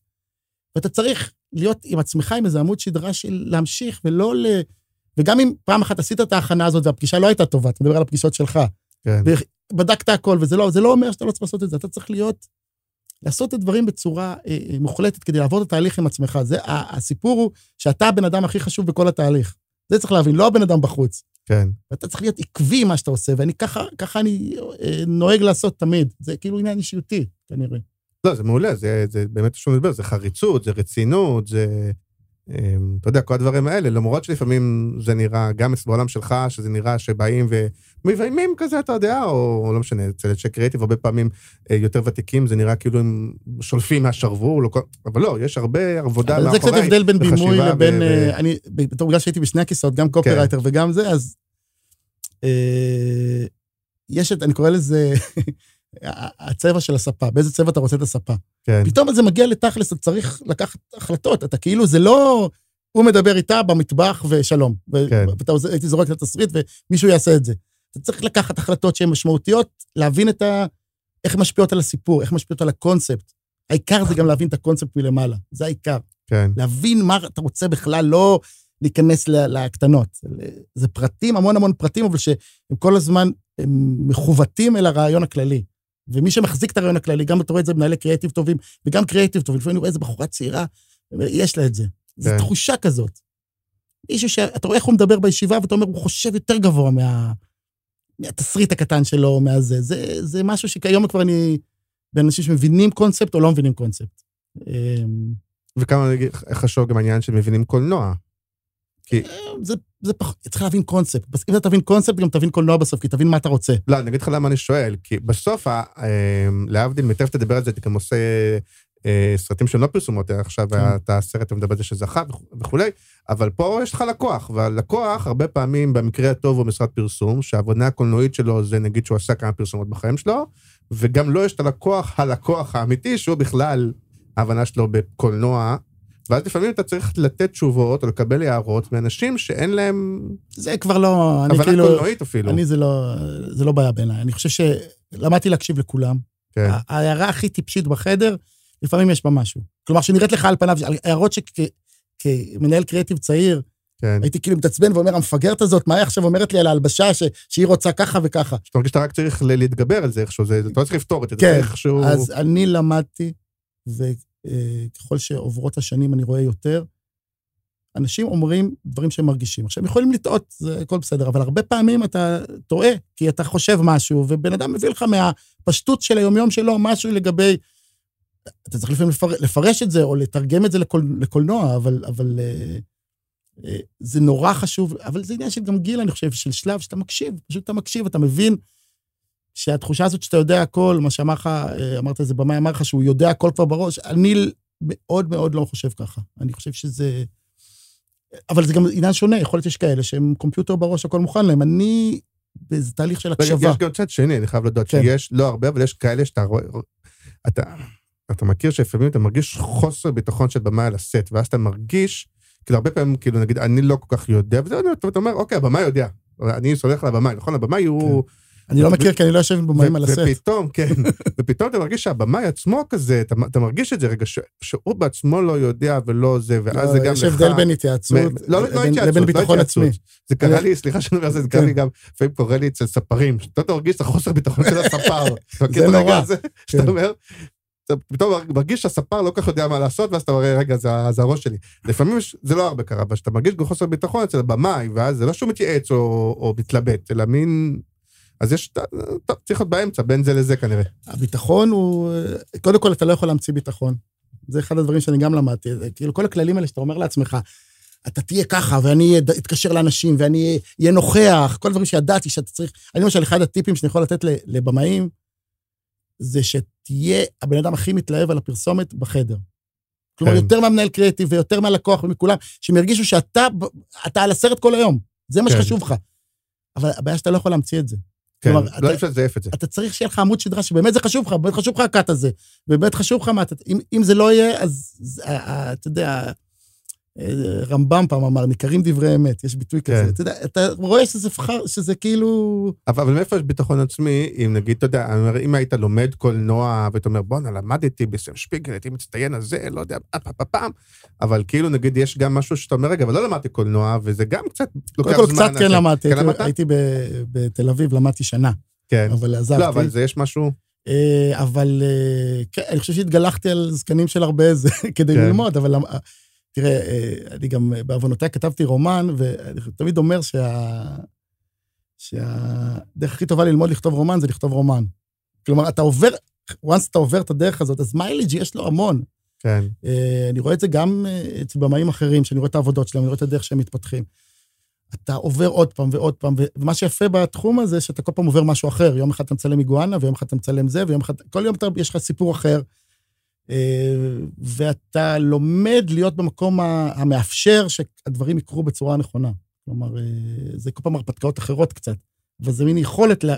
ואתה צריך להיות עם עצמך עם איזה עמוד שדרה של להמשיך ולא ל... וגם אם פעם אחת עשית את ההכנה הזאת והפגישה לא הייתה טובה, אתה מדבר על הפגישות שלך. כן. ובדקת הכל, וזה לא, לא אומר שאתה לא צריך לעשות את זה, אתה צריך להיות, לעשות את הדברים בצורה אה, אה מוחלטת כדי לעבור את התהליך עם עצמך. זה, הסיפור הוא שאתה הבן אדם הכי חשוב בכל התהליך. זה צריך להבין, לא הבן אדם בחוץ. כן. ואתה צריך להיות עקבי מה שאתה עושה, ואני ככה, ככה אני אה, נוהג לעשות תמיד. זה כאילו עניין אישיותי, כנראה. לא, זה מעולה, זה, זה באמת שום דבר, זה חריצות, זה רצינות, זה... אמ, אתה יודע, כל הדברים האלה, למרות שלפעמים זה נראה, גם בעולם שלך, שזה נראה שבאים ומביימים כזה, אתה יודע, או, לא משנה, אצל אנשי קריאיטיב, הרבה פעמים אה, יותר ותיקים, זה נראה כאילו הם שולפים מהשרוול, אבל לא, יש הרבה עבודה מאחורי. זה קצת הבדל בין בימוי לבין, ו... אה, אני, בתור בגלל שהייתי בשני הכיסאות, גם קופרייטר כן. וגם זה, אז אה, יש את, אני קורא לזה, הצבע של הספה, באיזה צבע אתה רוצה את הספה. כן. פתאום זה מגיע לתכלס, אתה צריך לקחת החלטות, אתה כאילו, זה לא... הוא מדבר איתה במטבח ושלום. כן. ואתה הייתי זורק את התסריט ומישהו יעשה את זה. אתה צריך לקחת החלטות שהן משמעותיות, להבין את ה... איך משפיעות על הסיפור, איך משפיעות על הקונספט. העיקר זה גם להבין את הקונספט מלמעלה, זה העיקר. כן. להבין מה אתה רוצה בכלל, לא להיכנס לקטנות. זה פרטים, המון המון פרטים, אבל שהם כל הזמן מכוותים אל הרעיון הכללי. ומי שמחזיק את הרעיון הכללי, גם אתה רואה את זה במנהלי קריאיטיב טובים, וגם קריאיטיב טובים, לפעמים אני רואה איזה בחורה צעירה, יש לה את זה. זו כן. תחושה כזאת. מישהו שאתה רואה איך הוא מדבר בישיבה, ואתה אומר, הוא חושב יותר גבוה מה... מהתסריט הקטן שלו, מהזה. זה, זה משהו שכיום כבר אני... באנשים שמבינים קונספט או לא מבינים קונספט. אמ, וכמה חשוב גם העניין שמבינים קולנוע. כי... זה, זה פח... צריך להבין קונספט. אם אתה תבין קונספט, גם תבין קולנוע בסוף, כי תבין מה אתה רוצה. לא, אני אגיד לך למה אני שואל, כי בסוף, אמ, להבדיל, מיטב תדבר על זה, אתה גם עושה אה, סרטים שהם לא פרסומות, עכשיו כן. אתה הסרט, אתה מדבר על זה שזכה וכולי, אבל פה יש לך לקוח, והלקוח, הרבה פעמים, במקרה הטוב הוא משרד פרסום, שהעבודה הקולנועית שלו זה נגיד שהוא עשה כמה פרסומות בחיים שלו, וגם לו לא יש את הלקוח, הלקוח האמיתי, שהוא בכלל, ההבנה שלו בקולנוע, ואז לפעמים אתה צריך לתת תשובות או לקבל הערות מאנשים שאין להם... זה כבר לא... הבנה כאילו, קולנועית אפילו. אני, זה לא, זה לא בעיה בעיניי. אני חושב שלמדתי להקשיב לכולם. כן. ההערה הכי טיפשית בחדר, לפעמים יש בה משהו. כלומר, שנראית לך על פניו, הערות שכמנהל קריאיטיב צעיר, כן. הייתי כאילו מתעצבן ואומר, המפגרת הזאת, מה היא עכשיו אומרת לי על ההלבשה ש... שהיא רוצה ככה וככה? שאתה מרגיש שאתה רק צריך להתגבר על זה איכשהו, זה... אתה לא צריך לפתור את זה, כן, צריך איכשהו... אז אני למדתי, ו... אה, ככל שעוברות השנים אני רואה יותר, אנשים אומרים דברים שהם מרגישים. עכשיו, הם יכולים לטעות, זה הכל בסדר, אבל הרבה פעמים אתה טועה, כי אתה חושב משהו, ובן אדם מביא לך מהפשטות של היומיום שלו משהו לגבי... אתה צריך לפעמים לפר, לפרש את זה, או לתרגם את זה לקול, לקולנוע, אבל, אבל אה, אה, זה נורא חשוב, אבל זה עניין של גם גיל, אני חושב, של שלב שאתה מקשיב, פשוט אתה מקשיב, אתה מבין שהתחושה הזאת שאתה יודע הכל, מה שאמר לך, אה, אמרת איזה במאי, אמר לך שהוא יודע הכל כבר בראש, אני מאוד מאוד לא חושב ככה. אני חושב שזה... אבל זה גם עניין שונה, יכול להיות שיש כאלה שהם קומפיוטר בראש, הכל מוכן להם. אני באיזה תהליך של הקשבה. יש גם צד שני, אני חייב לדעת כן. שיש, לא הרבה, אבל יש כאלה שאתה רואה... אתה, אתה מכיר שלפעמים אתה מרגיש חוסר ביטחון של במאי על הסט, ואז אתה מרגיש, כאילו הרבה פעמים, כאילו נגיד, אני לא כל כך יודע, וזה, ואתה אומר, אוקיי, הבמאי יודע. אני סולח לבמאי, נכון? הבמאי הוא... אני לא מכיר, כי אני לא יושב עם במאים על הסט. ופתאום, כן, ופתאום אתה מרגיש שהבמאי עצמו כזה, אתה, אתה מרגיש את זה רגע, ש, שהוא בעצמו לא יודע ולא זה, ואז זה גם לך... יש הבדל בין התייעצות מ- לא, לא לבין- לא ביטחון. עצמי. זה קרה לי, סליחה שאני אומר את זה, זה קרה כן. לי גם, לפעמים קורה לי אצל ספרים, שאתה מרגיש את החוסר ביטחון של הספר. זה נורא. הזה? שאתה כן. אומר, אתה פתאום מרגיש שהספר לא כל כך יודע מה לעשות, ואז אתה אומר, רגע, זה זה הראש שלי. לפעמים זה לא הרבה קרה, אבל כשאתה מרגיש גם חוסר ביטחון אצל הבמאי, ואז זה לא שהוא מתייעץ או או מתלבט, אלא מין... אז יש, טוב, צריך להיות באמצע, בין זה לזה כנראה. הביטחון הוא... קודם כל, אתה לא יכול להמציא ביטחון. זה אחד הדברים שאני גם למדתי. כאילו, כל הכללים האלה שאתה אומר לעצמך, אתה תהיה ככה, ואני אתקשר לאנשים, ואני אהיה נוכח, כל הדברים שידעתי שאתה צריך... אני למשל, אחד הטיפים שאני יכול לתת לבמאים, זה שתהיה הבן אדם הכי מתלהב על הפרסומת בחדר. כלומר, כן. יותר מהמנהל קריאיטיב ויותר מהלקוח ומכולם, שהם ירגישו שאתה אתה על הסרט כל היום. זה מה כן. שחשוב לך. אבל הבעיה שאתה לא יכול להמציא את זה. כן, כלומר, לא אפשר לזייף את זה. אתה צריך שיהיה לך עמוד שדרה שבאמת זה חשוב לך, באמת חשוב לך הקאט הזה, ובאמת חשוב לך מה אתה... אם, אם זה לא יהיה, אז אה, אה, אתה יודע, רמב"ם פעם אמר, ניכרים דברי אמת, יש ביטוי כן. כזה. אתה יודע, אתה רואה שזה פחר, שזה כאילו... אבל, אבל מאיפה יש ביטחון עצמי, אם נגיד, אתה יודע, אומר, אם היית לומד קולנוע, ואתה אומר, בואנה, למדתי בסם שפיגל, הייתי מצטיין על זה, לא יודע, פעם, אבל כאילו, נגיד, יש גם משהו שאתה אומר, רגע, אבל לא למדתי קולנוע, וזה גם קצת לוקח קודם זמן. כל, קצת כן למדתי, כן הייתי- למדת? הייתי ב- בתל אביב, למדתי שנה, כן. אבל עזבתי. לא, אבל זה יש משהו, אה, אבל אה, כן, אני חושב שהתגלחתי על זקנים של הרבה זה כדי כן. ללמוד, אבל תראה, אה, אני גם אה, בעוונותיי כתבתי רומן, ואני תמיד אומר שה... שהדרך הכי טובה ללמוד לכתוב רומן זה לכתוב רומן. כלומר, אתה עובר, once אתה עובר את הדרך הזאת, אז מיילג' יש לו המון. כן, אה, אני רואה את זה גם אצל במאים אחרים, שאני רואה את העבודות שלהם, אני רואה את הדרך שהם מתפתחים. אתה עובר עוד פעם ועוד פעם, ומה שיפה בתחום הזה, שאתה כל פעם עובר משהו אחר. יום אחד אתה מצלם איגואנה, ויום אחד אתה מצלם זה, ויום אחד... כל יום אתה, יש לך סיפור אחר. אה, ואתה לומד להיות במקום המאפשר שהדברים יקרו בצורה נכונה. כלומר, אה, זה כל פעם הרפתקאות אחרות קצת, אבל זה מין יכולת לה,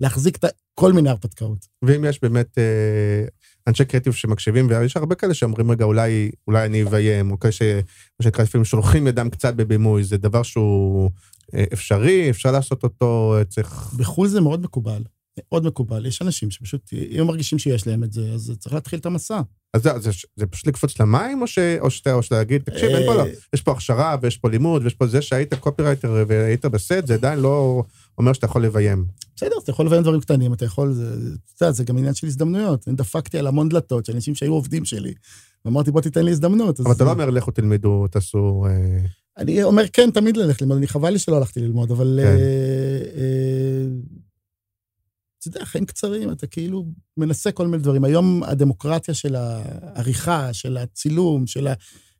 להחזיק את כל מיני הרפתקאות. ואם יש באמת אה, אנשי קריאיטיב שמקשיבים, ויש הרבה כאלה שאומרים, רגע, אולי, אולי אני אביים, או כאלה ש... מה שנקרא, לפעמים שולחים ידם קצת בבימוי, זה דבר שהוא אפשרי, אפשר לעשות אותו, צריך... בחו"ל זה מאוד מקובל, מאוד מקובל. יש אנשים שפשוט, אם הם מרגישים שיש להם את זה, אז צריך להתחיל את המסע. אז זה, זה, זה פשוט לקפוץ למים, או, ש, או, שאתה, או שלהגיד, תקשיב, אין פה לא, אה, יש פה הכשרה, ויש פה לימוד, ויש פה זה שהיית קופירייטר והיית בסט, זה עדיין לא אומר שאתה יכול לביים. בסדר, אתה יכול לביים דברים קטנים, אתה יכול, זה, אתה יודע, זה גם עניין של הזדמנויות. אני דפקתי על המון דלתות של אנשים שהיו עובדים שלי, ואמרתי, בוא תיתן לי הזדמנות. אבל אז- אתה לא אומר, לכו תלמדו, תעשו... אה, אני אומר, כן, תמיד ללכת ללמוד, אני חבל לי שלא הלכתי ללמוד, אבל... אה, אה, אתה יודע, חיים קצרים, אתה כאילו מנסה כל מיני דברים. היום הדמוקרטיה של העריכה, של הצילום, של ה...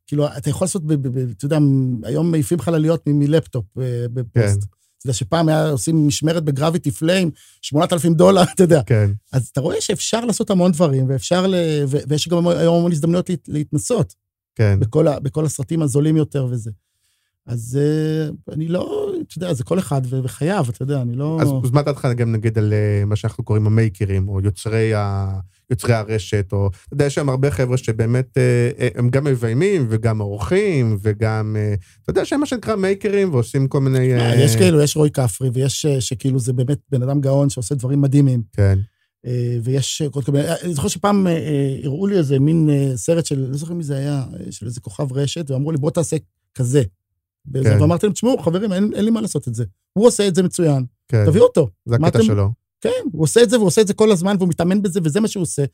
כאילו, אתה יכול לעשות, ב- ב- ב- אתה יודע, היום מעיפים חלליות מלפטופ אה, בפוסט. כן. אתה יודע שפעם היה עושים משמרת בגרביטי פליים, 8,000 דולר, אתה יודע. כן, אז אתה רואה שאפשר לעשות המון דברים, ואפשר ל... ו- ויש גם היום המון הזדמנויות להת- להתנסות. כן. בכל, ה, בכל הסרטים הזולים יותר וזה. אז uh, אני לא, אתה יודע, זה כל אחד וחייו, אתה יודע, אני לא... אז, מה דעתך גם נגיד על אה, מה שאנחנו קוראים המייקרים, או יוצרי, ה, יוצרי הרשת, או... אתה יודע, יש שם הרבה חבר'ה שבאמת, אה, אה, הם גם מביימים, וגם עורכים, וגם... אתה יודע שהם מה שנקרא מייקרים, ועושים כל מיני... יש כאילו, יש רוי כפרי, ויש שכאילו זה באמת בן אדם גאון שעושה דברים מדהימים. כן, ויש כל מיני... אני זוכר שפעם הראו לי איזה מין סרט של, לא זוכר מי זה היה, של איזה כוכב רשת, ואמרו לי, בוא תעשה כזה. כן. ואמרתי להם, תשמעו, חברים, אין, אין לי מה לעשות את זה. הוא עושה את זה מצוין, כן. תביאו אותו. זה הקטע אתם- שלו. כן, הוא עושה את זה, והוא עושה את זה כל הזמן, והוא מתאמן בזה, וזה מה שהוא עושה.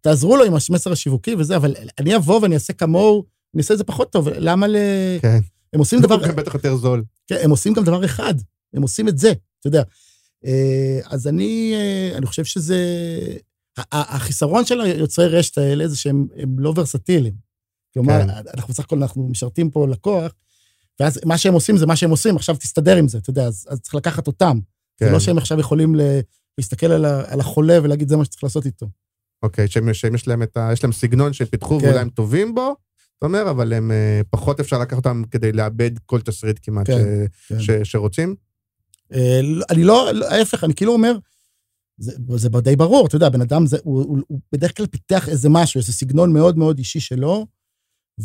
תעזרו לו עם המסר השיווקי וזה, אבל אני אבוא ואני אעשה כמוהו, אני אעשה את זה פחות טוב, למה ל... כן. הם עושים דבר... גם בטח יותר זול. כן, הם עושים גם דבר אחד, הם עושים את זה, אתה יודע. אה, אז אני, אה, אני חושב שזה... החיסרון של היוצרי רשת האלה זה שהם הם לא ורסטיליים. כלומר, כן. אנחנו בסך הכל, אנחנו משרתים פה לקוח, ואז מה שהם עושים זה מה שהם עושים, עכשיו תסתדר עם זה, אתה יודע, אז, אז צריך לקחת אותם. כן. זה לא שהם עכשיו יכולים להסתכל על, ה- על החולה ולהגיד, זה מה שצריך לעשות איתו. אוקיי, שהם, שהם יש להם ה... יש להם סגנון שהם פיתחו כן. ואולי הם טובים בו, אתה אומר, אבל הם אה, פחות אפשר לקחת אותם כדי לאבד כל תסריט כמעט כן, ש, כן. ש, שרוצים. אה, לא- אני לא, לא- ההפך, אני כאילו אומר, זה, זה די ברור, אתה יודע, בן אדם, זה, הוא, הוא, הוא בדרך כלל פיתח איזה משהו, איזה סגנון מאוד מאוד אישי שלו,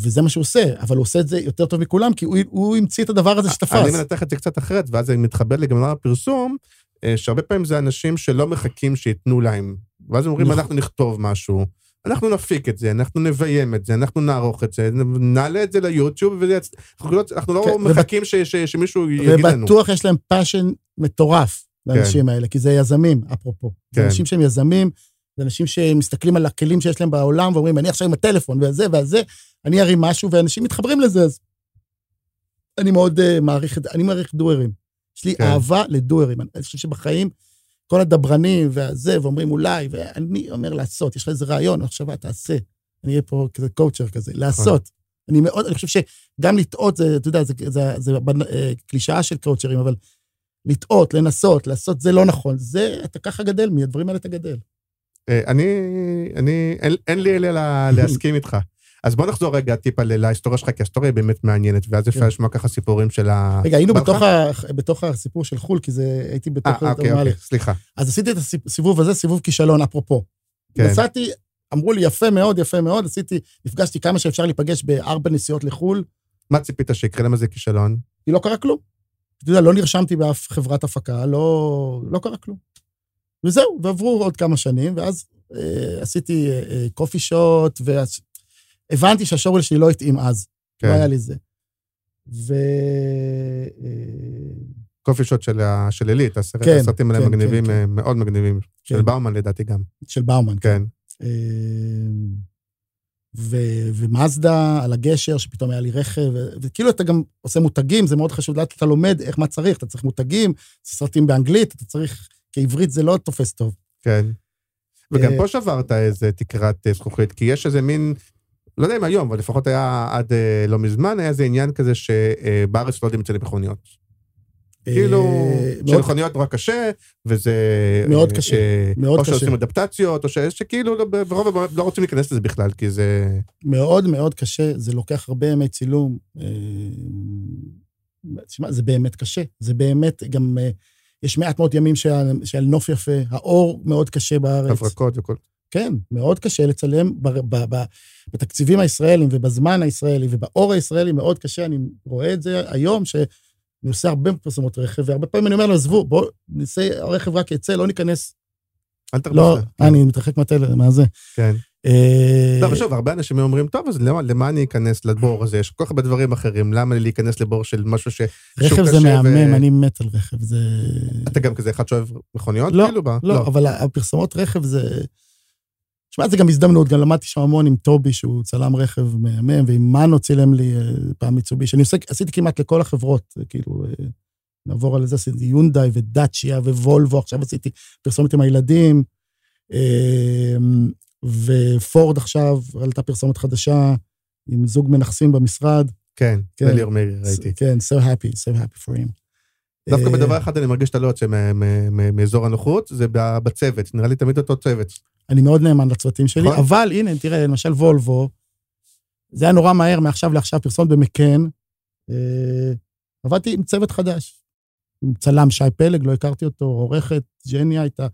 וזה מה שהוא עושה, אבל הוא עושה את זה יותר טוב מכולם, כי הוא, הוא המציא את הדבר הזה אני שתפס. מנתח את זה קצת אחרת, ואז זה מתחבר לעולם הפרסום, אה, שהרבה פעמים זה אנשים שלא מחכים שייתנו להם. ואז הם אומרים, נכון. אנחנו נכתוב משהו, אנחנו נפיק את זה, אנחנו נביים את זה, אנחנו נערוך את זה, נעלה את זה ליוטיוב, וזה יצ- אנחנו לא, לא כן, מחכים ש, ש, שמישהו יגיד לנו. ובטוח יש להם passion מטורף, לאנשים האלה, כי זה יזמים, אפרופו. זה כן. אנשים שהם יזמים, זה אנשים שמסתכלים על הכלים שיש להם בעולם, ואומרים, אני עכשיו עם הטלפון, והזה והזה, אני ארים משהו, ואנשים מתחברים לזה, אז אני מאוד uh, מעריך את זה, אני מעריך doer ים. יש לי כן. אהבה ל doer ים. אני חושב שבחיים, כל הדברנים והזה, ואומרים אולי, ואני אומר לעשות, יש לך איזה רעיון, מחשבה, תעשה. אני אהיה פה כזה קואוצ'ר כזה, לעשות. אני מאוד, אני חושב שגם לטעות, זה, אתה יודע, זה, זה, זה, זה אה, קלישאה של קואוצ'רים, אבל לטעות, לנסות, לעשות, זה לא נכון. זה, אתה ככה גדל, מהדברים האלה אתה גדל. אה, אני, אני, אין, אין לי אלא לה- להסכים איתך. אז בוא נחזור רגע טיפה להיסטוריה שלך, כי ההיסטוריה היא באמת מעניינת, ואז אפשר כן. לשמוע ככה סיפורים של ה... רגע, היינו? בתוך, ה, בתוך הסיפור של חו"ל, כי זה, הייתי אה, בתוך אוקיי, נורמלי. אוקיי, סליחה. אז עשיתי את הסיבוב הזה, סיבוב כישלון, אפרופו. כן. נסעתי, אמרו לי, יפה מאוד, יפה מאוד, עשיתי, נפגשתי כמה שאפשר להיפגש בארבע נסיעות לחו"ל, מה ציפית שיקרה? למה זה כישלון? כי לא קרה כלום. אתה יודע, לא נרשמתי באף חברת הפקה, לא, לא קרה כלום. וזהו, ועברו עוד כמה שנים, ואז אה, עשיתי אה, אה, קופי שוט, והבנתי שהשורל שלי לא התאים אז, כן. לא היה לי זה. ו... אה, קופי שוט של של עילית, הסרט- כן, הסרטים האלה כן, מגניבים, כן, אה, מאוד מגניבים. של כן. באומן לדעתי גם. של באומן. כן. אה, ו, ומאזדה על הגשר, שפתאום היה לי רכב, ו- וכאילו אתה גם עושה מותגים, זה מאוד חשוב, לאט אתה לומד איך, מה צריך, אתה צריך מותגים, סרטים באנגלית, אתה צריך, כי עברית זה לא תופס טוב. כן. וגם פה שברת איזה תקרת זכוכית, כי יש איזה מין, לא יודע אם היום, אבל לפחות היה עד אה, לא מזמן, היה איזה עניין כזה שבארץ לא יודעים את זה למכוניות. כאילו, אה, מאוד- שלמכוניות נורא קשה, וזה... מאוד אה, קשה, אה, מאוד או קשה. שעושים אדפטציות, או שכאילו לא- ברוב לא רוצים להיכנס לזה בכלל, כי זה... מאוד מאוד קשה, זה לוקח הרבה ימי צילום. תשמע, זה באמת קשה, זה באמת גם, יש מעט מאוד ימים של נוף יפה, האור מאוד קשה בארץ. הברקות וכל... כן, מאוד קשה לצלם ב, ב, ב, בתקציבים הישראלים ובזמן הישראלי ובאור הישראלי, מאוד קשה, אני רואה את זה היום, שאני עושה הרבה פרסומות רכב, והרבה פעמים אני אומר לו, עזבו, בואו נעשה, הרכב רק יצא, לא ניכנס. אל תרביץ לא, לה. אני מתרחק מהטל, מה זה. כן. אה, לא, שוב, הרבה אנשים אומרים, טוב, אז למה, למה אני אכנס לבור הזה? יש כל כך הרבה דברים אחרים, למה לי להיכנס לבור של משהו ש... רכב זה מהמם, ו- אני מת על רכב, זה... אתה גם כזה אחד שאוהב מכוניות? לא, כאילו, ב- לא, אבל הפרסומות רכב זה... שמע, זה גם הזדמנות, גם למדתי שם המון עם טובי, שהוא צלם רכב מהמם, ועם מנו צילם לי אה, פעם מיצובישי. אני עושה, עשיתי כמעט לכל החברות, אה, כאילו, אה, נעבור על זה, עשיתי יונדאי ודאצ'יה ווולבו, עכשיו עשיתי פרסומת עם הילדים, אה, ופורד עכשיו, עלתה פרסומת חדשה, עם זוג מנכסים במשרד. כן, כן. אליאור מאירי ראיתי. כן, so happy, so happy for him. דווקא אה, בדבר אחד אני מרגיש שאתה לא יוצא מאזור הנוחות, זה בצוות, נראה לי תמיד אותו צוות. אני מאוד נאמן לצוותים שלי, נכון. אבל הנה, תראה, למשל וולבו, זה היה נורא מהר מעכשיו לעכשיו, פרסומת במקן. אה, עבדתי עם צוות חדש, עם צלם שי פלג, לא הכרתי אותו, עורכת, ג'ניה הייתה.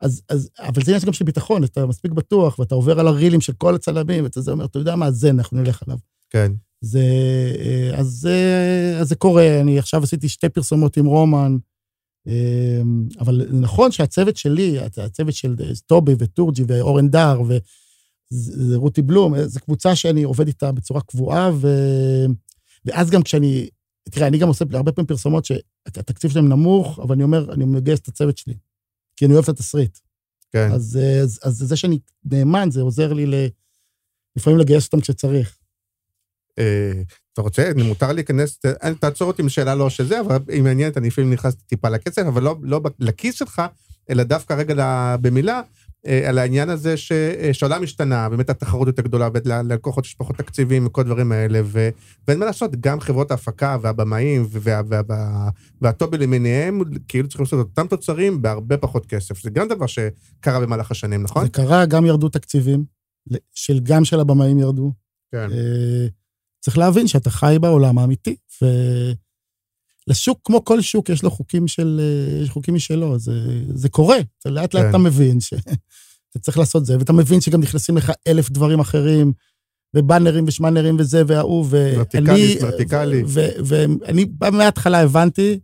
אז, אז, אבל זה עניין גם של ביטחון, אתה מספיק בטוח, ואתה עובר על הרילים של כל הצלמים, ואתה זה אומר, אתה יודע מה, זה, אנחנו נלך עליו. כן. זה, אה, אז, זה- אז זה קורה, אני עכשיו עשיתי שתי פרסומות עם רומן, אה, אבל נכון שהצוות שלי, הצוות של טובי וטורג'י ואורן דר ורותי בלום, אה, זו קבוצה שאני עובד איתה בצורה קבועה, ו... ואז גם כשאני, תראה, אני גם עושה הרבה פעמים פרסומות שהתקציב שלהם נמוך, אבל אני אומר, אני מגייס את הצוות שלי, כי אני אוהב את התסריט. כן. אז, אה, אז, אז זה שאני נאמן, זה עוזר לי ל, לפעמים לגייס אותם כשצריך. אה, אתה רוצה, מותר להיכנס, אה, תעצור אותי עם שאלה לא שזה, אבל היא מעניינת, אני לפעמים נכנס טיפה לכסף, אבל לא, לא לכיס שלך, אלא דווקא רגע במילה, אה, על העניין הזה ש- אה, שהעולם השתנה, באמת התחרות יותר גדולה, וללקוחות יש פחות תקציבים וכל הדברים האלה, ו- ואין מה לעשות, גם חברות ההפקה והבמאים וה- וה- וה- והטובי למיניהם, כאילו צריכים לעשות את אותם תוצרים בהרבה פחות כסף. זה גם דבר שקרה במהלך השנים, נכון? זה קרה, גם ירדו תקציבים, של, גם של הבמאים ירדו. כן. צריך להבין שאתה חי בעולם האמיתי, ולשוק, כמו כל שוק, יש לו חוקים של, אה, יש חוקים משלו, זה, זה קורה. אתה לאט לאט כן. אתה מבין שאתה צריך לעשות זה, ואתה מבין שגם נכנסים לך אלף דברים אחרים, ובאנרים ושמאנרים וזה וההוא, ואני... ורטיקלי, ורטיקלי. ואני מההתחלה הבנתי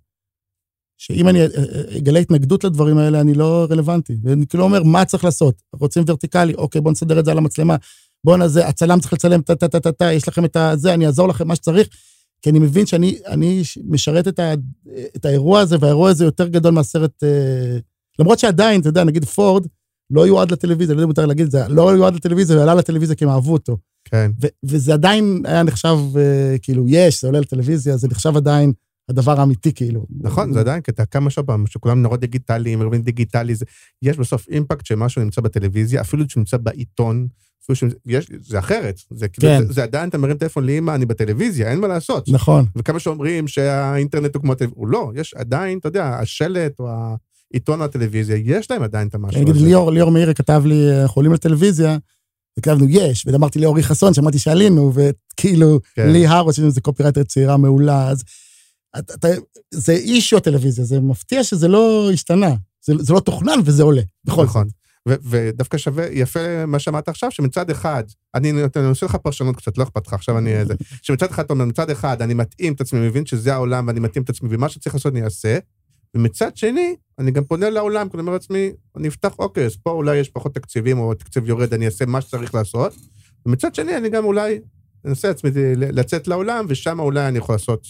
שאם אני אה, אה, אגלה התנגדות לדברים האלה, אני לא רלוונטי. ואני כאילו אומר, מה צריך לעשות? רוצים ורטיקלי? אוקיי, בואו נסדר את זה על המצלמה. בואו נזה, הצלם צריך לצלם טה-טה-טה-טה, יש לכם את זה, אני אעזור לכם מה שצריך. כי אני מבין שאני אני משרת את, ה, את האירוע הזה, והאירוע הזה יותר גדול מהסרט... אה, למרות שעדיין, אתה יודע, נגיד פורד, לא יועד לטלוויזיה, לא יודע אם מותר להגיד את זה, לא יועד לטלוויזיה, ועלה לטלוויזיה כי הם אהבו אותו. כן. וזה עדיין היה נחשב, אה, כאילו, יש, זה עולה לטלוויזיה, זה נחשב עדיין הדבר האמיתי, כאילו. נכון, זה עדיין קטע, כמה שוב פעם, שכולם נורא דיגיטליים, ארגונים דיגיטלי, זה, יש בסוף אימפקט שמשהו נמצא בטלוויזיה, אפילו שנמצא בעיתון, אפילו שיש, זה אחרת. זה, כאילו, כן. זה, זה עדיין, אתה מרים טלפון לאמא, אני בטלוויזיה, אין מה לעשות. נכון. וכמה שאומרים שהאינטרנט הוא כמו הטלוויזיה, הוא לא, יש עדיין, אתה יודע, השלט או העיתון או הטלוויזיה, יש להם עדיין את המשהו הזה. ליאור, ליאור מאירי כתב לי, אה, אנחנו עולים לטלוויזיה, וכתבנו יש, ואמרתי לאורי חסון, שמעתי שעלינו, וכאילו, כן. לי הרוש, שזה קופירייטר צעירה מעולה, אז אתה, אתה, זה אישו הטלוויזיה, זה מפתיע שזה לא השתנה. זה, זה לא תוכנן וזה עולה, בכל נכון. זאת. ו- ודווקא שווה, יפה מה שאמרת עכשיו, שמצד אחד, אני נותן- אני עושה לך פרשנות קצת, לא אכפת לך, עכשיו אני... זה, שמצד אחד אתה אומר, מצד אחד אני מתאים את עצמי, מבין שזה העולם ואני מתאים את עצמי, ומה שצריך לעשות אני אעשה, ומצד שני, אני גם פונה לעולם, כי אני אומר לעצמי, אני אפתח, אוקיי, אז פה אולי יש פחות תקציבים, או תקציב יורד, אני אעשה מה שצריך לעשות, ומצד שני, אני גם אולי אנסה לעצמי לצאת לעולם, ושם אולי אני יכול לעשות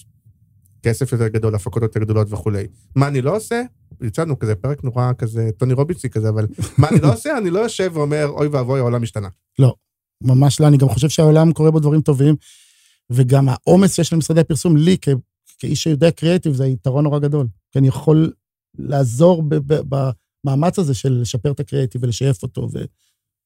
כסף יותר גדול, הפקות יותר גדולות וכולי. מה אני לא עושה? יצאנו כזה פרק נורא כזה, טוני רוביצי כזה, אבל מה אני לא עושה? אני לא יושב ואומר, אוי ואבוי, העולם השתנה. ממש לא, אני גם חושב שהעולם קורה בו דברים טובים, וגם העומס שיש למשרדי הפרסום, לי, כ- כאיש שיודע קריאיטיב, זה יתרון נורא גדול. כי אני יכול לעזור ב- ב- במאמץ הזה של לשפר את הקריאיטיב ולשייף אותו. ו...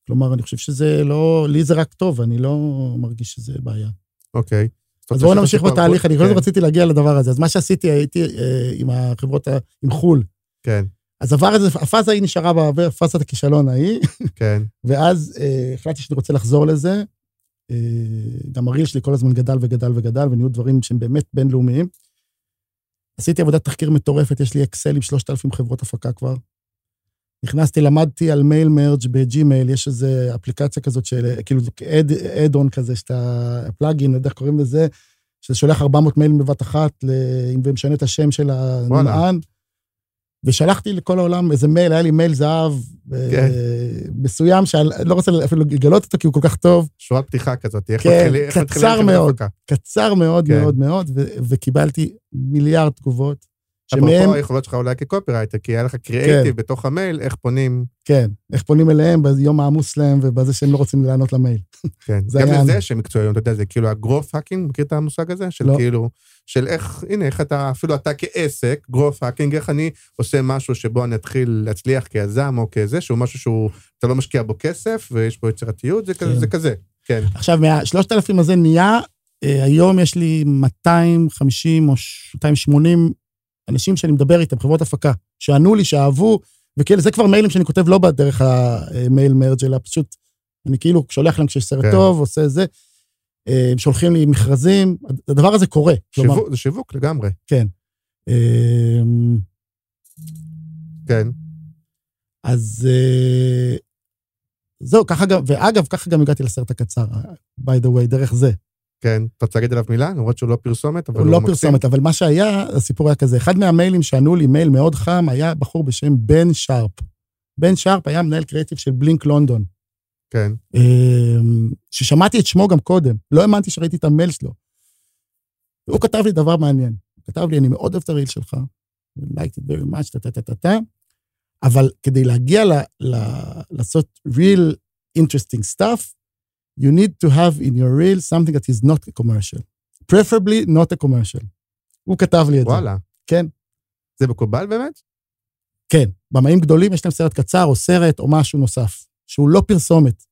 כלומר, אני חושב שזה לא, לי זה רק טוב, אני לא מרגיש שזה בעיה. אוקיי. אז בואו נמשיך בתהליך, אני כל כן, רציתי להגיע לדבר הזה. אז מה שעשיתי, הייתי אה, עם החברות, ה- עם חו"ל. כן, אז עבר את זה, הפאזה ההיא נשארה באוויר, פאזת הכישלון ההיא, כן, ואז אה, החלטתי שאני רוצה לחזור לזה. אה, גם ה reel שלי כל הזמן גדל וגדל וגדל, ונהיו דברים שהם באמת בינלאומיים. עשיתי עבודת תחקיר מטורפת, יש לי אקסל עם 3,000 חברות הפקה כבר. נכנסתי, למדתי על mail merge בג'ימייל, יש איזו אפליקציה כזאת של, כאילו, add-on כזה, שאתה, plugin, לא יודע איך קוראים לזה, שזה שולח 400 מיילים בבת אחת, ומשנה את השם של הנמען. ושלחתי לכל העולם איזה מייל, היה לי מייל זהב אה, כן. מסוים, שאני לא רוצה אפילו לגלות אותו, כי הוא כל כך טוב, שורת פתיחה כזאת, איך כן, מתחילים- קצר מאוד. קצר מאוד כן. מאוד מאוד, וקיבלתי מיליארד תגובות, שמהם, אפרופו היכולות שלך אולי כקופירייטר, כי היה לך קריאייטיב בתוך המייל, איך פונים, כן, איך פונים אליהם ביום העמוס להם ובזה שהם לא רוצים לענות למייל. כן. זה גם לזה אני. שהם מקצועיים, אתה יודע, זה כאילו ה-growth hacking, מכיר את המושג הזה? של לא. כאילו, של איך, הנה, איך אתה, אפילו אתה כעסק, growth hacking, איך אני עושה משהו שבו אני אתחיל להצליח כיזם או כזה, שהוא משהו שהוא, אתה לא משקיע בו כסף, ויש בו יצירתיות, זה כזה, כן. זה כזה. כן, עכשיו, מהשלושת אלפים הזה נהיה, אה, היום יש לי 250 או ש- 280 אנשים שאני מדבר איתם, חברות הפקה, שענו לי, שאהבו, וכאלה, זה כבר מיילים שאני כותב לא בדרך המייל מרג' אלא פשוט, אני כאילו שולח להם כשיש סרט כן. טוב, עושה זה, אה, הם שולחים לי מכרזים, הדבר הזה קורה. כלומר, שיווק, זה שיווק לגמרי, כן. אה, כן. אז אה, זהו, ככה גם, ואגב, ככה גם הגעתי לסרט הקצר, by the way, דרך זה. כן, אתה רוצה להגיד עליו מילה? למרות שהוא לא פרסומת, אבל הוא הוא לא מקסים. פרסומת, אבל מה שהיה, הסיפור היה כזה, אחד מהמיילים שענו לי, מייל מאוד חם, היה בחור בשם בן שרפ. בן שרפ היה מנהל קריאיטיב של בלינק לונדון, כן, אמ, ששמעתי את שמו גם קודם, לא האמנתי שראיתי את המייל שלו. הוא כתב לי דבר מעניין, הוא כתב לי, אני מאוד אוהב את הריל שלך, liked it very much, טה-טה-טה-טה. אבל כדי להגיע ל, ל, לעשות real interesting stuff, you need to have in your reel something that is not a commercial. preferably not a commercial. הוא כתב לי את זה. וואלה. כן. זה מקובל באמת? כן, במאים גדולים יש להם סרט קצר או סרט או משהו נוסף, שהוא לא פרסומת.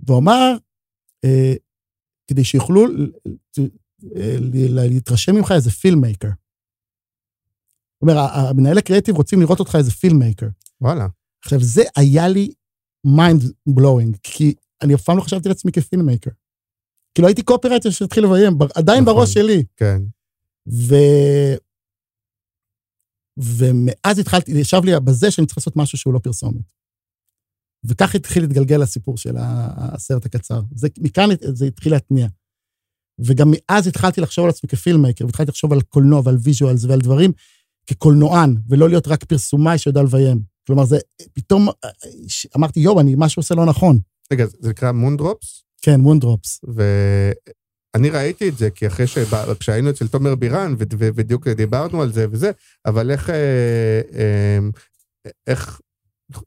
והוא אמר, אה, כדי שיוכלו אה, להתרשם ממך איזה filmmaker. הוא אומר, המנהלי קריאיטיב רוצים לראות אותך איזה filmmaker. וואלה. עכשיו, זה היה לי mind blowing, כי אני אף פעם לא חשבתי לעצמי כ filmmaker. כאילו הייתי קופירייטר שהתחיל לביים, עדיין נכון. בראש שלי. כן. ו... ומאז התחלתי, ישב לי בזה שאני צריך לעשות משהו שהוא לא פרסומת. וכך התחיל להתגלגל הסיפור של הסרט הקצר. זה, מכאן זה התחיל להתניע. וגם מאז התחלתי לחשוב על עצמי כ filmmaker, והתחלתי לחשוב על קולנוע ועל visuals ועל דברים כקולנוען, ולא להיות רק פרסומאי שיודע לביים. כלומר, זה פתאום, אמרתי, יואו, אני משהו עושה לא נכון. רגע, זה נקרא מונדרופס? כן, מונדרופס. ואני ראיתי את זה, כי אחרי שהיינו אצל תומר בירן, ובדיוק דיברנו על זה וזה, אבל איך, אה, אה, איך,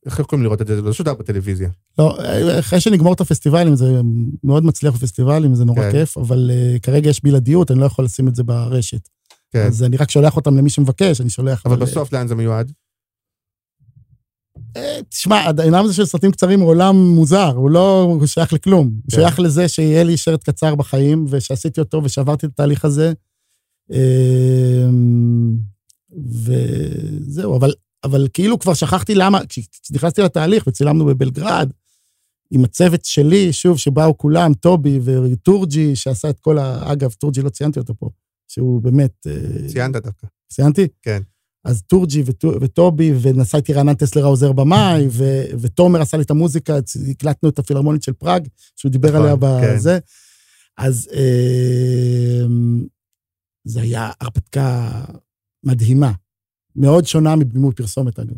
איך יכולים לראות את זה? זה לא שודר בטלוויזיה. לא, אחרי שנגמור את הפסטיבלים, זה מאוד מצליח בפסטיבלים, זה נורא כן. כיף, אבל uh, כרגע יש בלעדיות, אני לא יכול לשים את זה ברשת. כן. אז אני רק שולח אותם למי שמבקש, אני שולח... אבל בסוף לאן זה מיועד? תשמע, העולם הזה של סרטים קצרים הוא עולם מוזר, הוא לא הוא שייך לכלום. הוא כן. שייך לזה שיהיה לי סרט קצר בחיים, ושעשיתי אותו ושעברתי את התהליך הזה. אמ, וזהו, אבל, אבל כאילו כבר שכחתי למה, כשנכנסתי לתהליך וצילמנו בבלגרד, עם הצוות שלי, שוב, שבאו כולם, טובי וטורג'י, שעשה את כל ה... אגב, טורג'י, לא ציינתי אותו פה, שהוא באמת... אה, ציינת דווקא. ציינתי? כן. אז טורג'י וטובי, ונסעתי רענן טסלר העוזר במאי, ותומר עשה לי את המוזיקה, הקלטנו את הפילהרמונית של פראג, שהוא דיבר נכון, עליה כן. בזה. אז אה, זה היה הרפתקה מדהימה, מאוד שונה מבימוי פרסומת, אגב.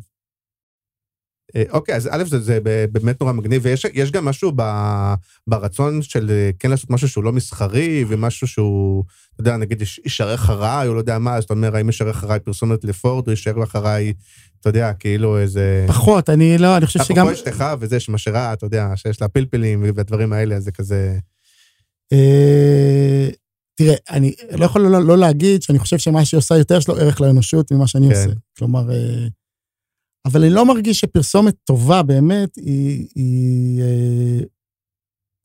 אה, אוקיי, אז א', זה, זה באמת נורא מגניב, ויש גם משהו ב, ברצון של אה, כן לעשות משהו שהוא לא מסחרי, ומשהו שהוא, אתה יודע, נגיד, יישאר אחריי, או לא יודע מה, זאת אומרת, האם יישאר אחריי פרסומת לפורד, או יישאר אחריי, אתה יודע, כאילו איזה... פחות, אני לא, אני חושב שגם... אפרופו אשתך וזה, שמשאירה, אתה יודע, שיש לה פלפלים והדברים האלה, אז זה כזה... אה, תראה, אני לא יכול לא, לא להגיד שאני חושב שמה שהיא עושה יותר יש לו ערך לאנושות ממה שאני כן. עושה. כלומר, אבל אני לא מרגיש שפרסומת טובה באמת היא, היא, אה,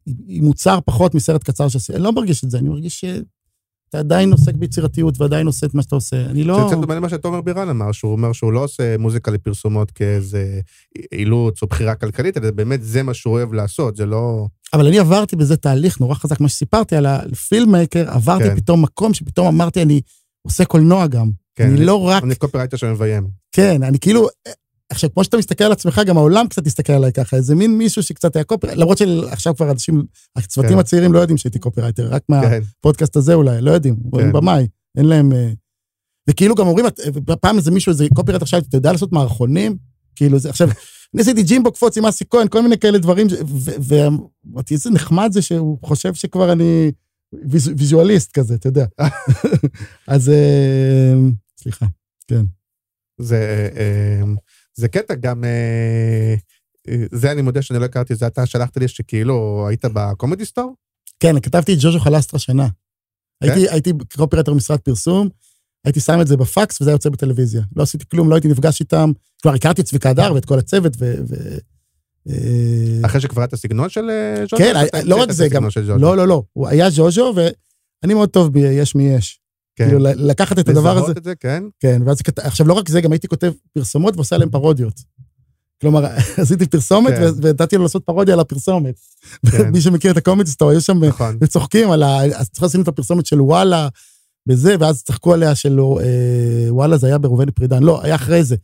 היא, היא מוצר פחות מסרט קצר שעשיתי. אני לא מרגיש את זה, אני מרגיש שאתה עדיין עוסק ביצירתיות ועדיין עושה את מה שאתה עושה. אני לא... זה קצת דומה למה שתומר בירן אמר, שהוא אומר שהוא לא עושה מוזיקה לפרסומות כאיזה אילוץ או בחירה כלכלית, אלא באמת זה מה שהוא אוהב לעשות, זה לא... אבל אני עברתי בזה תהליך נורא חזק, מה שסיפרתי על ה filmmaker, עברתי כן. פתאום מקום שפתאום אמרתי, אני עושה קולנוע גם. כן, אני, אני לא רק... אני קופרייטר שמביים. כן, אני כאילו, עכשיו, כמו שאתה מסתכל על עצמך, גם העולם קצת מסתכל עליי ככה, איזה מין מישהו שקצת היה קופרייטר, למרות שעכשיו כבר אנשים, הצוותים כן. הצעירים לא יודעים שהייתי קופרייטר, רק כן. מהפודקאסט הזה אולי, לא יודעים, רואים כן. במאי, אין להם... אה, וכאילו גם אומרים, פעם איזה מישהו, איזה קופרייטר שאל, אתה יודע לעשות מערכונים? כאילו, זה עכשיו, אני עשיתי ג'ימבו קפוץ עם אסי כהן, כל מיני כאלה דברים, ואמרתי, איזה נחמד זה שהוא חושב שכבר אני ויזואליסט כזה, אתה יודע. אז אה, סליחה, כן. זה... זה קטע גם, אה, אה, זה אני מודה שאני לא הכרתי, זה אתה שלחת לי שכאילו היית בקומדי סטור? כן, כתבתי את ג'וז'ו חלסטרה שנה. כן? הייתי, הייתי קופרטר משרד פרסום, הייתי שם את זה בפקס וזה היה יוצא בטלוויזיה. לא עשיתי כלום, לא הייתי נפגש איתם. כבר הכרתי את צביקה הדר ואת כל הצוות, ו... ו... אה, אחרי שכבר את הסגנון של ז'וז'ו? כן, לא רק זה, גם... לא, לא, לא. הוא היה ז'וז'ו, ואני מאוד טוב ביש מי יש. כן. כאילו, לקחת את הדבר הזה. לזהות את זה, כן. כן, ואז עכשיו, לא רק זה, גם הייתי כותב פרסומות ועושה להם פרודיות. כלומר, עשיתי פרסומת כן. ונתתי לו לעשות פרודיה על הפרסומת. כן. מי שמכיר את הקומית סטור, יש שם, נכון. וצוחקים על ה... אז צריך לשים את הפרסומת של וואלה, בזה, ואז צחקו עליה של אה, וואלה, זה היה בראובן פרידן. לא, היה אחרי זה.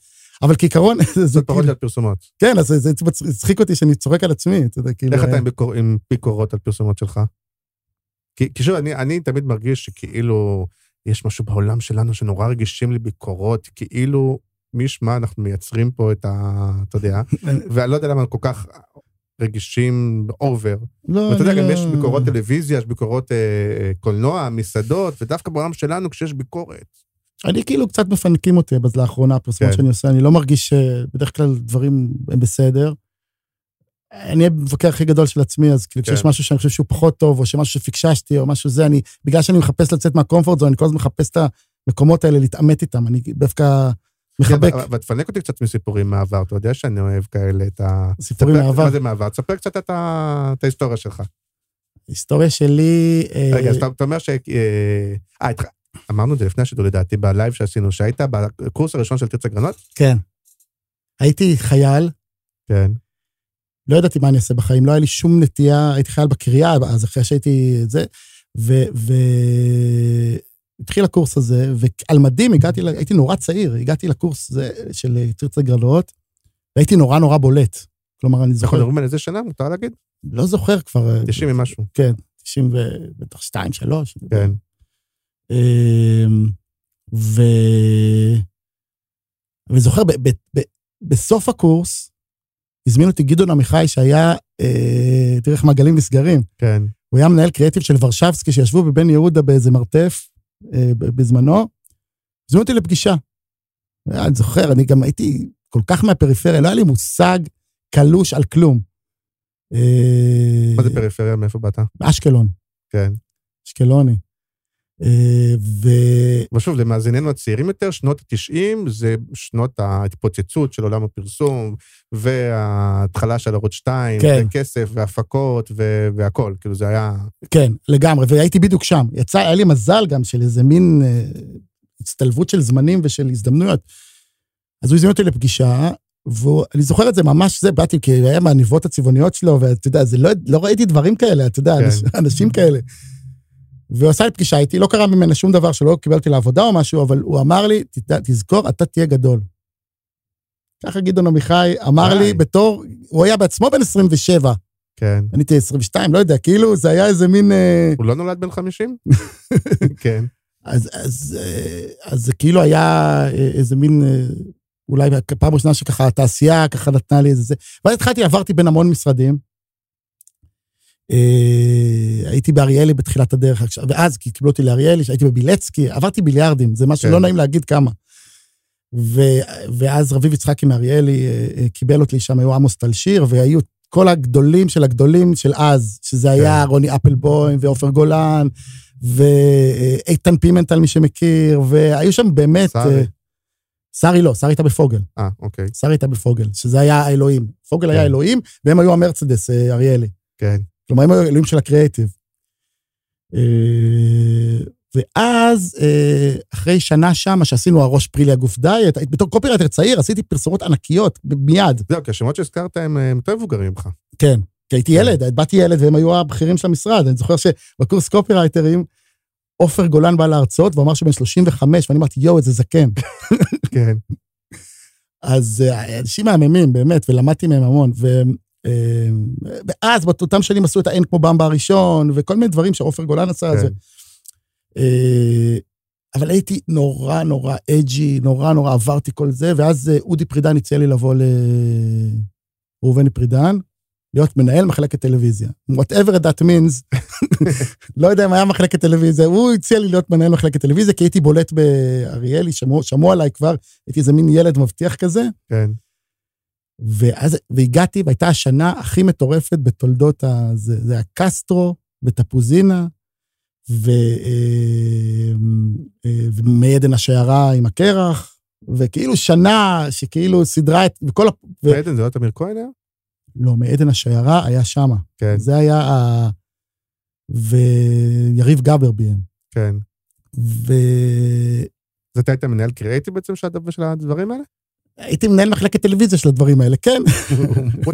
אבל כעיקרון... זה פרודיה כאילו- על פרסומות. כן, אז זה הצחיק אותי שאני צוחק על עצמי, אתה יודע, כאילו... איך אתה אה, עם ביקורות על פרסומות שלך? כי שוב, אני תמיד מרגיש שכאילו... יש משהו בעולם שלנו שנורא רגישים לביקורות, כאילו, מי ישמע, אנחנו מייצרים פה את ה... אתה יודע, ואני לא יודע למה כל כך רגישים אובר. לא, ואתה יודע, גם לא... יש ביקורות טלוויזיה, יש ביקורות אה, קולנוע, מסעדות, ודווקא בעולם שלנו, כשיש ביקורת, אני כאילו קצת מפנקים אותי אז לאחרונה, הפרסומות כן. שאני עושה, אני לא מרגיש שבדרך כלל דברים הם בסדר. אני המבקר הכי גדול של עצמי, אז כאילו כן. כשיש משהו שאני חושב שהוא פחות טוב, או שמשהו שפיקששתי, או משהו זה, אני, בגלל שאני מחפש לצאת מהקומפורט זון, אני כל הזמן מחפש את המקומות האלה להתעמת איתם, אני דווקא מחבק. כן, אבל תפנק אותי קצת מסיפורים מהעבר, אתה יודע שאני אוהב כאלה, את ה... סיפורים מהעבר. מה זה מהעבר? תספר קצת את ההיסטוריה שלך. ההיסטוריה שלי... אה, רגע, אז אתה אומר ש... אה, אה, אמרנו את זה לפני השידור לדעתי, בלייב שעשינו, שהיית בקורס הראשון של תרצה גרנות? כן. הייתי חייל, כן. לא ידעתי מה אני אעשה בחיים, לא היה לי שום נטייה, הייתי חייל בקריה, אז אחרי שהייתי זה, ו... ו... הקורס הזה, ועל מדים הגעתי, ל- הייתי נורא צעיר, הגעתי לקורס הזה של תרצה גרלות, והייתי נורא נורא בולט. כלומר, אני אנחנו זוכר, מדברים על איזה שנה, מותר להגיד? לא זוכר כבר... אה, 90 ומשהו. כן, 90 ו... בטח 2, 3. כן. אמ, ו... וזוכר, ב- ב- ב- בסוף הקורס, הזמין אותי גדעון עמיחי, שהיה, אה, תראה איך מעגלים נסגרים. כן. הוא היה מנהל קריאיטיב של ורשבסקי, שישבו בבן יהודה באיזה מרתף אה, בזמנו. הזמינו אותי לפגישה. אני זוכר, אני גם הייתי כל כך מהפריפריה, לא היה לי מושג קלוש על כלום. אה, מה זה פריפריה? מאיפה באת? אשקלון, כן. אשקלוני. אה, ו... אבל שוב, למאזיננו הצעירים יותר, שנות ה-90 זה שנות ההתפוצצות של עולם הפרסום, וההתחלה של ערוץ 2, כן. וכסף, והפקות, ו- והכל. כאילו זה היה... כן, לגמרי, והייתי בדיוק שם. יצא, היה לי מזל גם של איזה מין אה, הצטלבות של זמנים ושל הזדמנויות. אז הוא הזמין אותי לפגישה, ואני זוכר את זה ממש, זה, באתי, כי היה מהניבות הצבעוניות שלו, ואתה יודע, זה לא, לא ראיתי דברים כאלה, אתה יודע, כן. אנשים, אנשים כאלה. והוא עשה לי פגישה איתי, לא קרה ממנה שום דבר שלא קיבל אותי לעבודה או משהו, אבל הוא אמר לי, "תדע, תזכור, אתה תהיה גדול. ככה גדעון עמיחי אמר לי. בתור, הוא היה בעצמו בן 27, כן. אני הייתי 22, לא יודע, כאילו זה היה איזה מין... אה, הוא לא נולד בן 50? כן. אז, אז, אה, אז זה כאילו היה אה, איזה מין, אולי פעם ראשונה שככה התעשייה ככה נתנה לי איזה זה. ואז התחלתי, עברתי בין המון משרדים. אה, הייתי באריאלי בתחילת הדרך, עכשיו- ואז כי קיבלו אותי לאריאלי, הייתי בבילצקי, עברתי ביליארדים, זה משהו כן. לא נעים להגיד כמה. ואז רביב יצחקי מאריאלי אה, אה, קיבל אותי, שם היו עמוס טלשיר, והיו כל הגדולים של הגדולים של אז, שזה היה כן. רוני אפלבוים ועופר גולן, ואיתן פימנטל, מי שמכיר, והיו שם באמת... שרי לא, שרי הייתה בפוגל. אה, אוקיי. שרי הייתה בפוגל, שזה היה האלוהים. פוגל היה כן. אלוהים, והם היו המרצדס, אריאלי. כן. כלומר, הם האלוהים של הקריאיטיב. אה, ואז, אה, אחרי שנה שמה, שעשינו הראש פרילי הגוף דיאט, בתור קופירייטר צעיר, עשיתי פרסומות ענקיות, מיד. זהו, כי השמות שהזכרת הם אה, יותר מבוגרים ממך. כן. כי הייתי ילד, באתי ילד, והם היו הבכירים של המשרד. אני זוכר שבקורס קופירייטרים, עופר גולן בא להרצות, והוא אמר שהוא בן 35, ואני אמרתי, יואו, איזה זקן. כן. אז אנשים מהממים, באמת, ולמדתי מהם המון. אה, ואז, באותם שנים עשו את האין כמו במבה הראשון, וכל מיני דברים שעופר גולן עשה. כן. זה. אה, אבל הייתי נורא נורא אג'י, נורא נורא עברתי כל זה, ואז אה, אודי פרידן הציע לי לבוא לראובני פרידן, להיות מנהל מחלקת טלוויזיה. whatever that means, לא יודע אם היה מחלקת טלוויזיה, הוא הציע לי להיות מנהל מחלקת טלוויזיה, כי הייתי בולט באריאלי, שמעו, שמעו עליי כבר, הייתי איזה מין ילד מבטיח כזה, כן. ואז, והגעתי, והייתה השנה הכי מטורפת בתולדות ה... זה, זה היה קסטרו ותפוזינה, ו, אה, אה, ומעדן השיירה עם הקרח, וכאילו שנה שכאילו סידרה את... וכל ה... ו... ועדן זה לא תמיר כהן היה? לא, מעדן השיירה היה שמה. כן, זה היה ה... ויריב גבר ביים. כן. והייתי אז אתה היית מנהל קריאייטיב בעצם של הדברים האלה? מנהל מחלקת טלוויזיה של הדברים האלה, כן.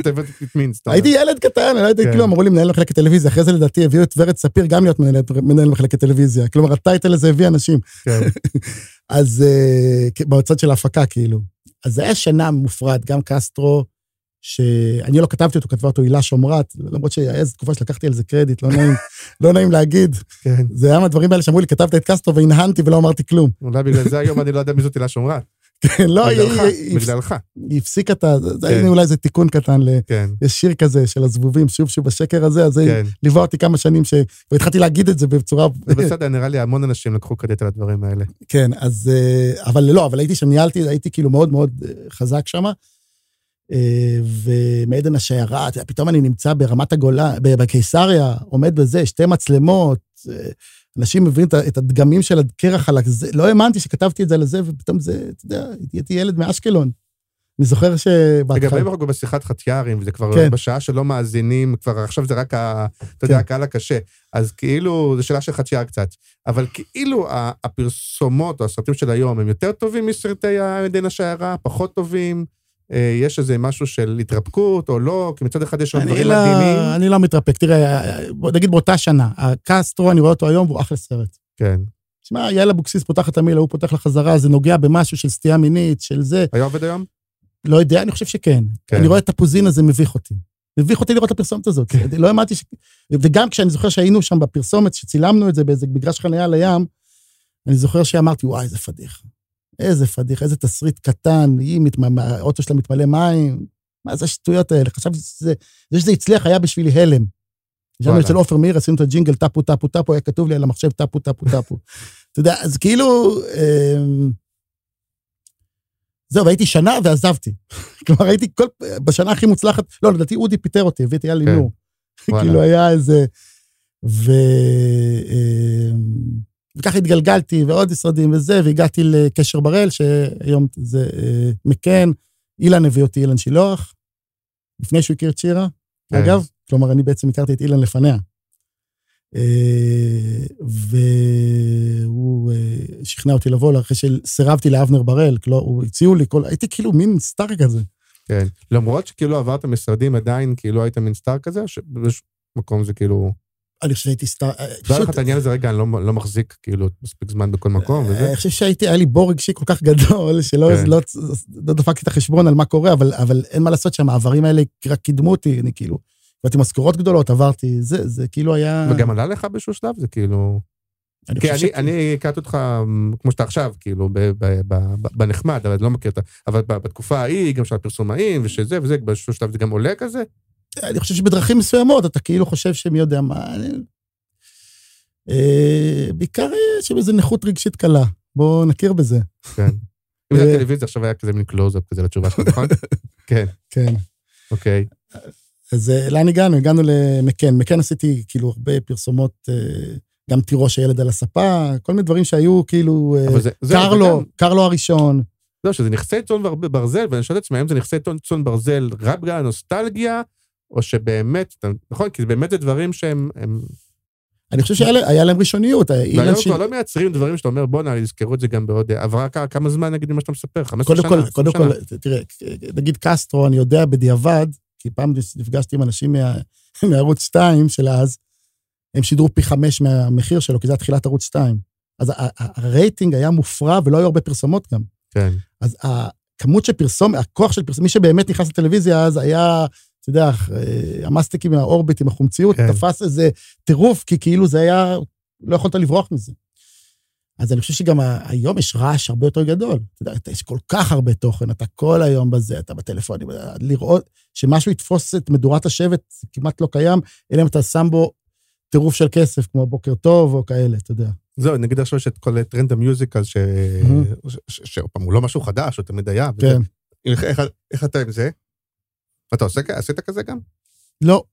הייתי ילד קטן, לא יודעת, כן. כאילו אמרו לי מנהל מחלקת טלוויזיה, אחרי זה לדעתי הביאו את ורד ספיר גם להיות מנהל- מחלקת טלוויזיה. כלומר, הטייטל הזה הביא אנשים. כן. אז אה, בצד של ההפקה, כאילו. אז זה היה שנה מופרד, גם קסטרו, שאני לא כתבתי אותו, כתבה אותו הילה שומרת, למרות שהיה תקופה שלקחתי על זה קרדיט, לא נעים, לא נעים להגיד. כן. זה היה מהדברים האלה שאמרו לי, כתבת את קסטרו והנהנתי ולא אמרתי כלום. אולי בגלל זה היום אני לא יודע מי זאת הילה שומרת. כן, לא, היא- בגללך, היא- היא- בגללך, היא הפסיקה את ה... זה- כן. הנה אולי זה תיקון קטן, ל- כן, יש שיר כזה של הזבובים, שוב שוב בשקר הזה, אז זה כן. ליווה אותי כמה שנים, ש- והתחלתי להגיד את זה בצורה... זה בסדר, נראה לי המון אנשים לקחו קרדיט על הדברים האלה. כן, אז... אה, אבל לא, אבל הייתי שם, ניהלתי, הייתי כאילו מאוד מאוד אה, חזק שם. ומעדן השיירה, פתאום אני נמצא ברמת הגולן, בקיסריה, עומד בזה, שתי מצלמות, אה, אנשים מביאים את הדגמים של הקרח על הזה, לא האמנתי שכתבתי את זה על זה, ופתאום זה, אתה יודע, הייתי ילד מאשקלון. אני זוכר שבהתחלה... ואם אנחנו בשיחת חתיארים, וזה כבר כן. בשעה שלא מאזינים, כבר עכשיו זה רק, ה- אתה יודע, כן. הקהל הקשה. אז כאילו, זו שאלה של חתיאר קצת. אבל כאילו הפרסומות או הסרטים של היום הם יותר טובים מסרטי עדן השיירה, פחות טובים? אה, יש איזה משהו של התרפקות או לא? כי מצד אחד יש שם אני דברים לא, מדהימים. אני לא מתרפק. תראה, בוא נגיד באותה שנה, הקסטרו, אני רואה אותו היום, והוא אחלה סרט. כן. תשמע, יעל אבוקסיס פותחת את המילה, הוא פותח לחזרה, זה נוגע במשהו של סטייה מינית, של זה. היה עובד היום? לא יודע, אני חושב שכן. כן. אני רואה את הפוזין הזה, מביך אותי. מביך אותי לראות את הפרסומת הזאת. כן. לא האמנתי ש... וגם כשאני זוכר שהיינו שם בפרסומת, שצילמנו את זה באיזה מגרש חניה לים, אני זוכר שאמרתי, וואי, איזה פדיחה. איזה פדיחה, איזה תסריט קטן, היא, מתמ... האוטו שלה מתמלא מים. מה זה השטויות האלה? חשבתי שזה, זה שזה הצליח היה בשבילי הלם. ישבנו. אצל עופר מאיר, עשינו את הג'ינגל טפו טפו טפו, היה כתוב לי על המחשב טפו טפו טפו. אתה יודע, אז כאילו... אמ, זהו, והייתי שנה ועזבתי. כלומר, הייתי כל... בשנה הכי מוצלחת, לא, לדעתי אודי פיטר אותי, הביא את אייל. וואלה. כאילו היה איזה... ו... וככה התגלגלתי, ועוד משרדים וזה, והגעתי לקשר בראל, שהיום זה אה, מקן, אילן הביא אותי, אילן שילוח, לפני שהוא הכיר את שירה, כן. אגב, כלומר, אני בעצם הכרתי את אילן לפניה. אה, והוא אה, שכנע אותי לבוא, אחרי שסירבתי לאבנר בראל, הוא הציעו לי כל... הייתי כאילו מין סטאר כזה. כן. למרות שכאילו עברת משרדים עדיין, כאילו היית מין סטאר כזה, או שבאיזשהו מקום זה כאילו... אני חושב שהייתי סטאר... אה, לא פשוט- לך את העניין הזה, רגע, אני לא, לא מחזיק כאילו מספיק זמן בכל מקום וזה? אני חושב שהייתי, היה לי בור רגשי כל כך גדול, שלא כן. לא, לא דפקתי את החשבון על מה קורה, אבל, אבל אין מה לעשות שהמעברים האלה רק קידמו אותי, אני כאילו, קיבלתי משכורות גדולות, עברתי, זה, זה כאילו היה... וגם עלה לך באיזשהו שלב, זה כאילו... אני כי אני, אני הכרתי אותך כמו שאתה עכשיו, כאילו, ב, ב, ב, ב, בנחמד, אבל לא מכיר את ה... אבל בתקופה ההיא, גם של הפרסומאים ושזה וזה, באיזשהו שלב זה גם עולה כזה? אני חושב שבדרכים מסוימות אתה כאילו חושב שמי יודע מה... אני... אה, בעיקר יש שם איזו נכות רגשית קלה, בואו נכיר בזה. כן. אם זה אה. הטלוויזיה, עכשיו היה כזה מין קלוז-אפ כזה לתשובה שלך, נכון? כן, כן. אוקיי. אז אה, לאן הגענו? הגענו למקאן. מקאן עשיתי כאילו הרבה פרסומות, אה, גם תירוש הילד על הספה, כל מיני דברים שהיו כאילו... אה, קרלו, קרלו הראשון. זהו, שזה נכסי צאן בר- ברזל, ואני שואל את עצמי, האם זה נכסי צאן ברזל רק בגלל הנוסטלגיה, או שבאמת, נכון? כי באמת זה דברים שהם... הם- אני חושב שהיה להם ראשוניות. אילן והיום ש- כבר לא מייצרים דברים שאתה אומר, בואנה, יזכרו את זה גם בעוד... עברה כ- כמה זמן, נגיד, ממה שאתה מספר? 15 קודם שנה? כל, 20 קודם? כל, תראה, נגיד קסטרו, אני יודע בדיעבד, כי פעם נפגשתי עם אנשים מה- מערוץ 2 של אז, הם שידרו פי חמש מהמחיר שלו, כי זה היה תחילת ערוץ 2. אז הרייטינג היה מופרע ולא היו הרבה פרסומות גם. כן. אז הכמות של פרסום, הכוח של פרסום, מי שבאמת נכנס לטלוויזיה אז היה, אתה יודע, אה, המאסטיק עם האורביט, עם החומציות, כן. תפס איזה טירוף, כי כאילו זה היה, לא יכולת לברוח מזה. אז אני חושב שגם היום יש רעש הרבה יותר גדול. אתה יודע, יש כל כך הרבה תוכן, אתה כל היום בזה, אתה בטלפונים, לראות שמשהו יתפוס את מדורת השבט, זה כמעט לא קיים, אלא אם אתה שם בו טירוף של כסף, כמו בוקר טוב או כאלה, אתה יודע. זהו, נגיד עכשיו יש את כל טרנד המיוזיקל. ש- ש- שעוד פעם, הוא לא משהו חדש, הוא תמיד היה. כן. איך- איך- איך אתה עם זה? אתה עושה, עשית כזה גם? לא.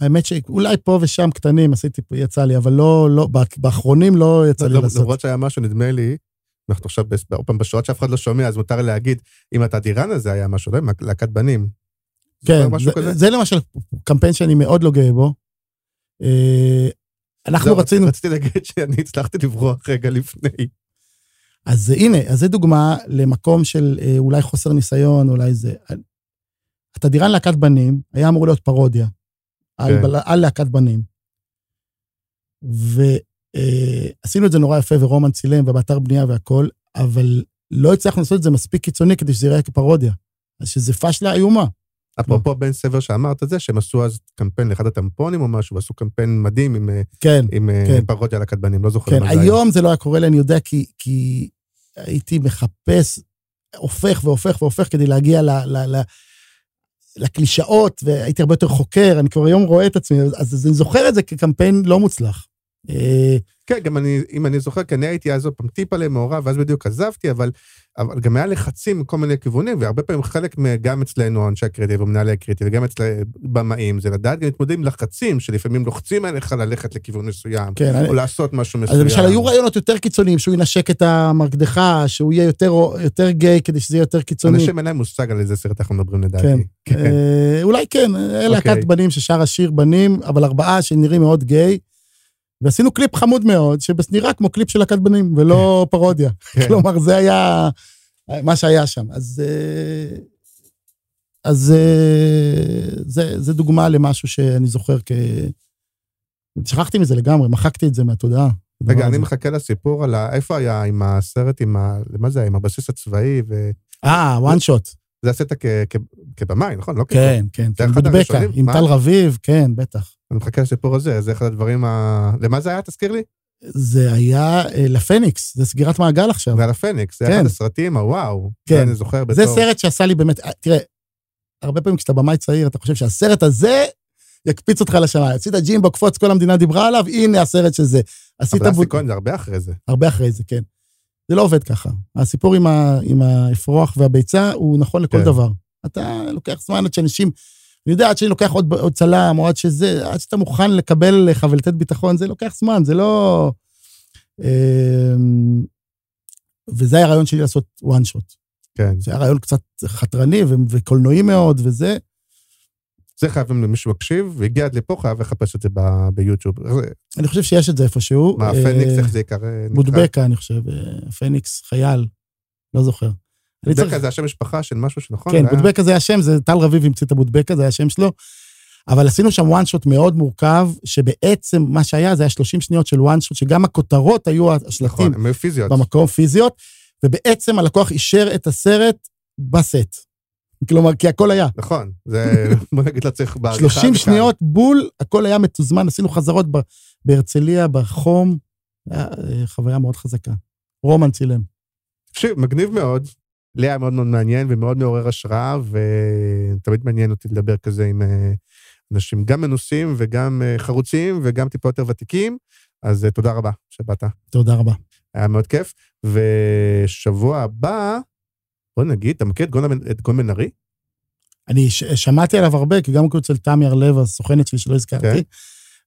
האמת שאולי פה ושם קטנים עשיתי, יצא לי, אבל לא, לא, באחרונים לא יצא לי לעשות. למרות שהיה משהו, נדמה לי, אנחנו עכשיו, עוד פעם, בשעות שאף אחד לא שומע, אז מותר להגיד, אם אתה דירן הזה היה משהו, לא יודע, להקת בנים. כן, משהו זה, למשל קמפיין שאני מאוד לא גאה בו. אה, אנחנו זהו, רצינו, רציתי להגיד שאני הצלחתי לברוח רגע לפני. אז הנה, אז זה דוגמה למקום של אה, אולי חוסר ניסיון, אולי זה... התדירן להקת בנים היה אמור להיות פרודיה על, כן. בל- על להקת בנים. ועשינו את זה נורא יפה, ורומן צילם, ובאתר בנייה והכל, אבל לא הצלחנו לעשות את זה מספיק קיצוני כדי שזה ייראה כפרודיה. אז שזה פשלה איומה. אפרופו בן סבר שאמרת זה, שהם עשו אז קמפיין לאחד הטמפונים או משהו, ועשו קמפיין מדהים עם, אה, כן, עם אה, כן. פרודיה על הכת בנים, לא זוכר כן, זה היה. היום זה לא היה קורה לי, אני יודע, כי, כי הייתי מחפש, הופך והופך והופך כדי להגיע ל... ל, ל לקלישאות, והייתי הרבה יותר חוקר, אני כבר היום רואה את עצמי, אז, אני זוכר את זה כקמפיין לא מוצלח. אה, כן, גם אני, אם אני זוכר, כי אני הייתי אז עוד פעם טיפה למעורב, ואז בדיוק עזבתי, אבל, אבל גם היה לחצים מכל מיני כיוונים, והרבה פעמים חלק, גם אצלנו, אנשי הקריאיטיב ומנהלי הקריאיטיב, וגם אצל במאים, זה לדעת גם להתמודד עם לחצים, שלפעמים לוחצים עליך ללכת לכיוון מסוים, כן, אני, או לעשות משהו אז מסוים. למשל היו רעיונות יותר קיצוניים, שהוא ינשק את המקדחה, שהוא יהיה יותר, יותר גיי כדי שזה יהיה יותר קיצוני. אנשים אין להם מושג על איזה סרט אנחנו מדברים לדעתי. כן. כן. אה, אולי כן, אה, להקת אוקיי. בנים ששר השיר בנים, אבל ארבעה שנראים מאוד גיי. ועשינו קליפ חמוד מאוד, שנראה כמו קליפ של להקת בנים, ולא פרודיה. כן. כלומר, זה היה מה שהיה שם. אז... אה, אז אה, זה, זה דוגמה למשהו שאני זוכר כ... שכחתי מזה לגמרי, מחקתי את זה מהתודעה. רגע, אני. מחכה לסיפור על ה... איפה היה עם הסרט, עם ה... מה זה היה? עם הבסיס הצבאי, וזה אה, וואן שוט. עשית כ- כ- כבמאי, נכון? לא כן, כן, זה כן, בודבקה? עם? טל רביב, כן, בטח. אני מחכה לסיפור הזה, זה אחד הדברים ה... למה זה היה? תזכיר לי? זה היה אה, לפניקס, זה סגירת מעגל עכשיו. זה על הפניקס, זה כן. אחד הסרטים, הוואו. כן. זה אני זוכר בתור... זה סרט שעשה לי באמת, אה, תראה, הרבה פעמים כשאתה במאי צעיר, אתה חושב שהסרט הזה יקפיץ אותך לשמיים. עשית ג'ימבו, קפוץ, כל המדינה דיברה עליו, הנה הסרט של זה. עשית אבל אסי בוד... כהן זה הרבה אחרי זה. הרבה אחרי זה, כן. זה לא עובד ככה. הסיפור עם, ה... עם האפרוח והביצה הוא נכון לכל כן. דבר. אתה לוקח זמן עד שאנשים... אני יודע, עד שאני לוקח עוד, עוד צלם, או עד שזה, עד שאתה מוכן לקבל לך ולתת ביטחון, זה לוקח זמן, זה לא... אמ, וזה היה הרעיון שלי לעשות one shot. כן. זה היה רעיון קצת חתרני וקולנועי מאוד, וזה, זה חייבים למי שמקשיב, והגיע עד לפה, חייב לחפש את זה ב- ביוטיוב. אני חושב שיש את זה איפשהו. מה, אה, פניקס, איך זה יקרא? נקרא? בודבקה, אני חושב, אה, פניקס, חייל, לא זוכר. בודבקה זה השם משפחה של משהו שנכון? כן, בודבקה זה השם, זה טל רביב המציא את הבודבקה, זה השם שלו. אבל עשינו שם one shot מאוד מורכב, שבעצם מה שהיה זה היה 30 שניות של one shot, שגם הכותרות היו השלטים נכון, הן היו פיזיות. במקום פיזיות, ובעצם הלקוח אישר את הסרט בסט. כלומר, כי הכל היה. נכון, זה, בוא נגיד, לא צריך בעריכה. 30 בכלל. שניות בול, הכל היה מתוזמן, עשינו חזרות בהרצליה, בחום, היה אה, חוויה מאוד חזקה. רומן צילם. תקשיב, מגניב מאוד. לי היה מאוד מאוד מעניין ומאוד מעורר השראה, ותמיד מעניין אותי לדבר כזה עם אה, אנשים גם מנוסים וגם אה, חרוצים וגם טיפה יותר ותיקים, אז אה, תודה רבה שבאת, תודה רבה. היה מאוד כיף. ושבוע הבא, בוא נגיד, אתה מכיר את גון בן- ארי? אני ש- שמעתי עליו הרבה, כי גם אצל תמי הרלב, הסוכנת שלי שלא הזכרתי, כן.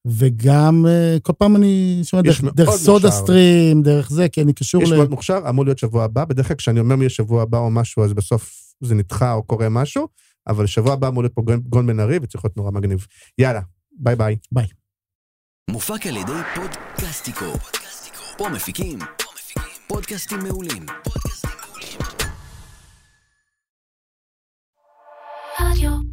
וגם אה, כל פעם אני שומע דרך, דרך סודה סטרים, דרך זה, כי אני קשור יש ל... יש מאוד מוכשר, אמור להיות שבוע הבא. בדרך כלל כשאני אומר מי יש שבוע הבא או משהו, אז בסוף זה נדחה או קורה משהו, אבל שבוע הבא אמור להיות פה גון, גון בן ארי וצריך להיות נורא מגניב. יאללה, ביי ביי. ביי. מופק על ידי פודקאסטיקו. פה מפיקים פודקאסטים מעולים. פודקאסטים מעולים.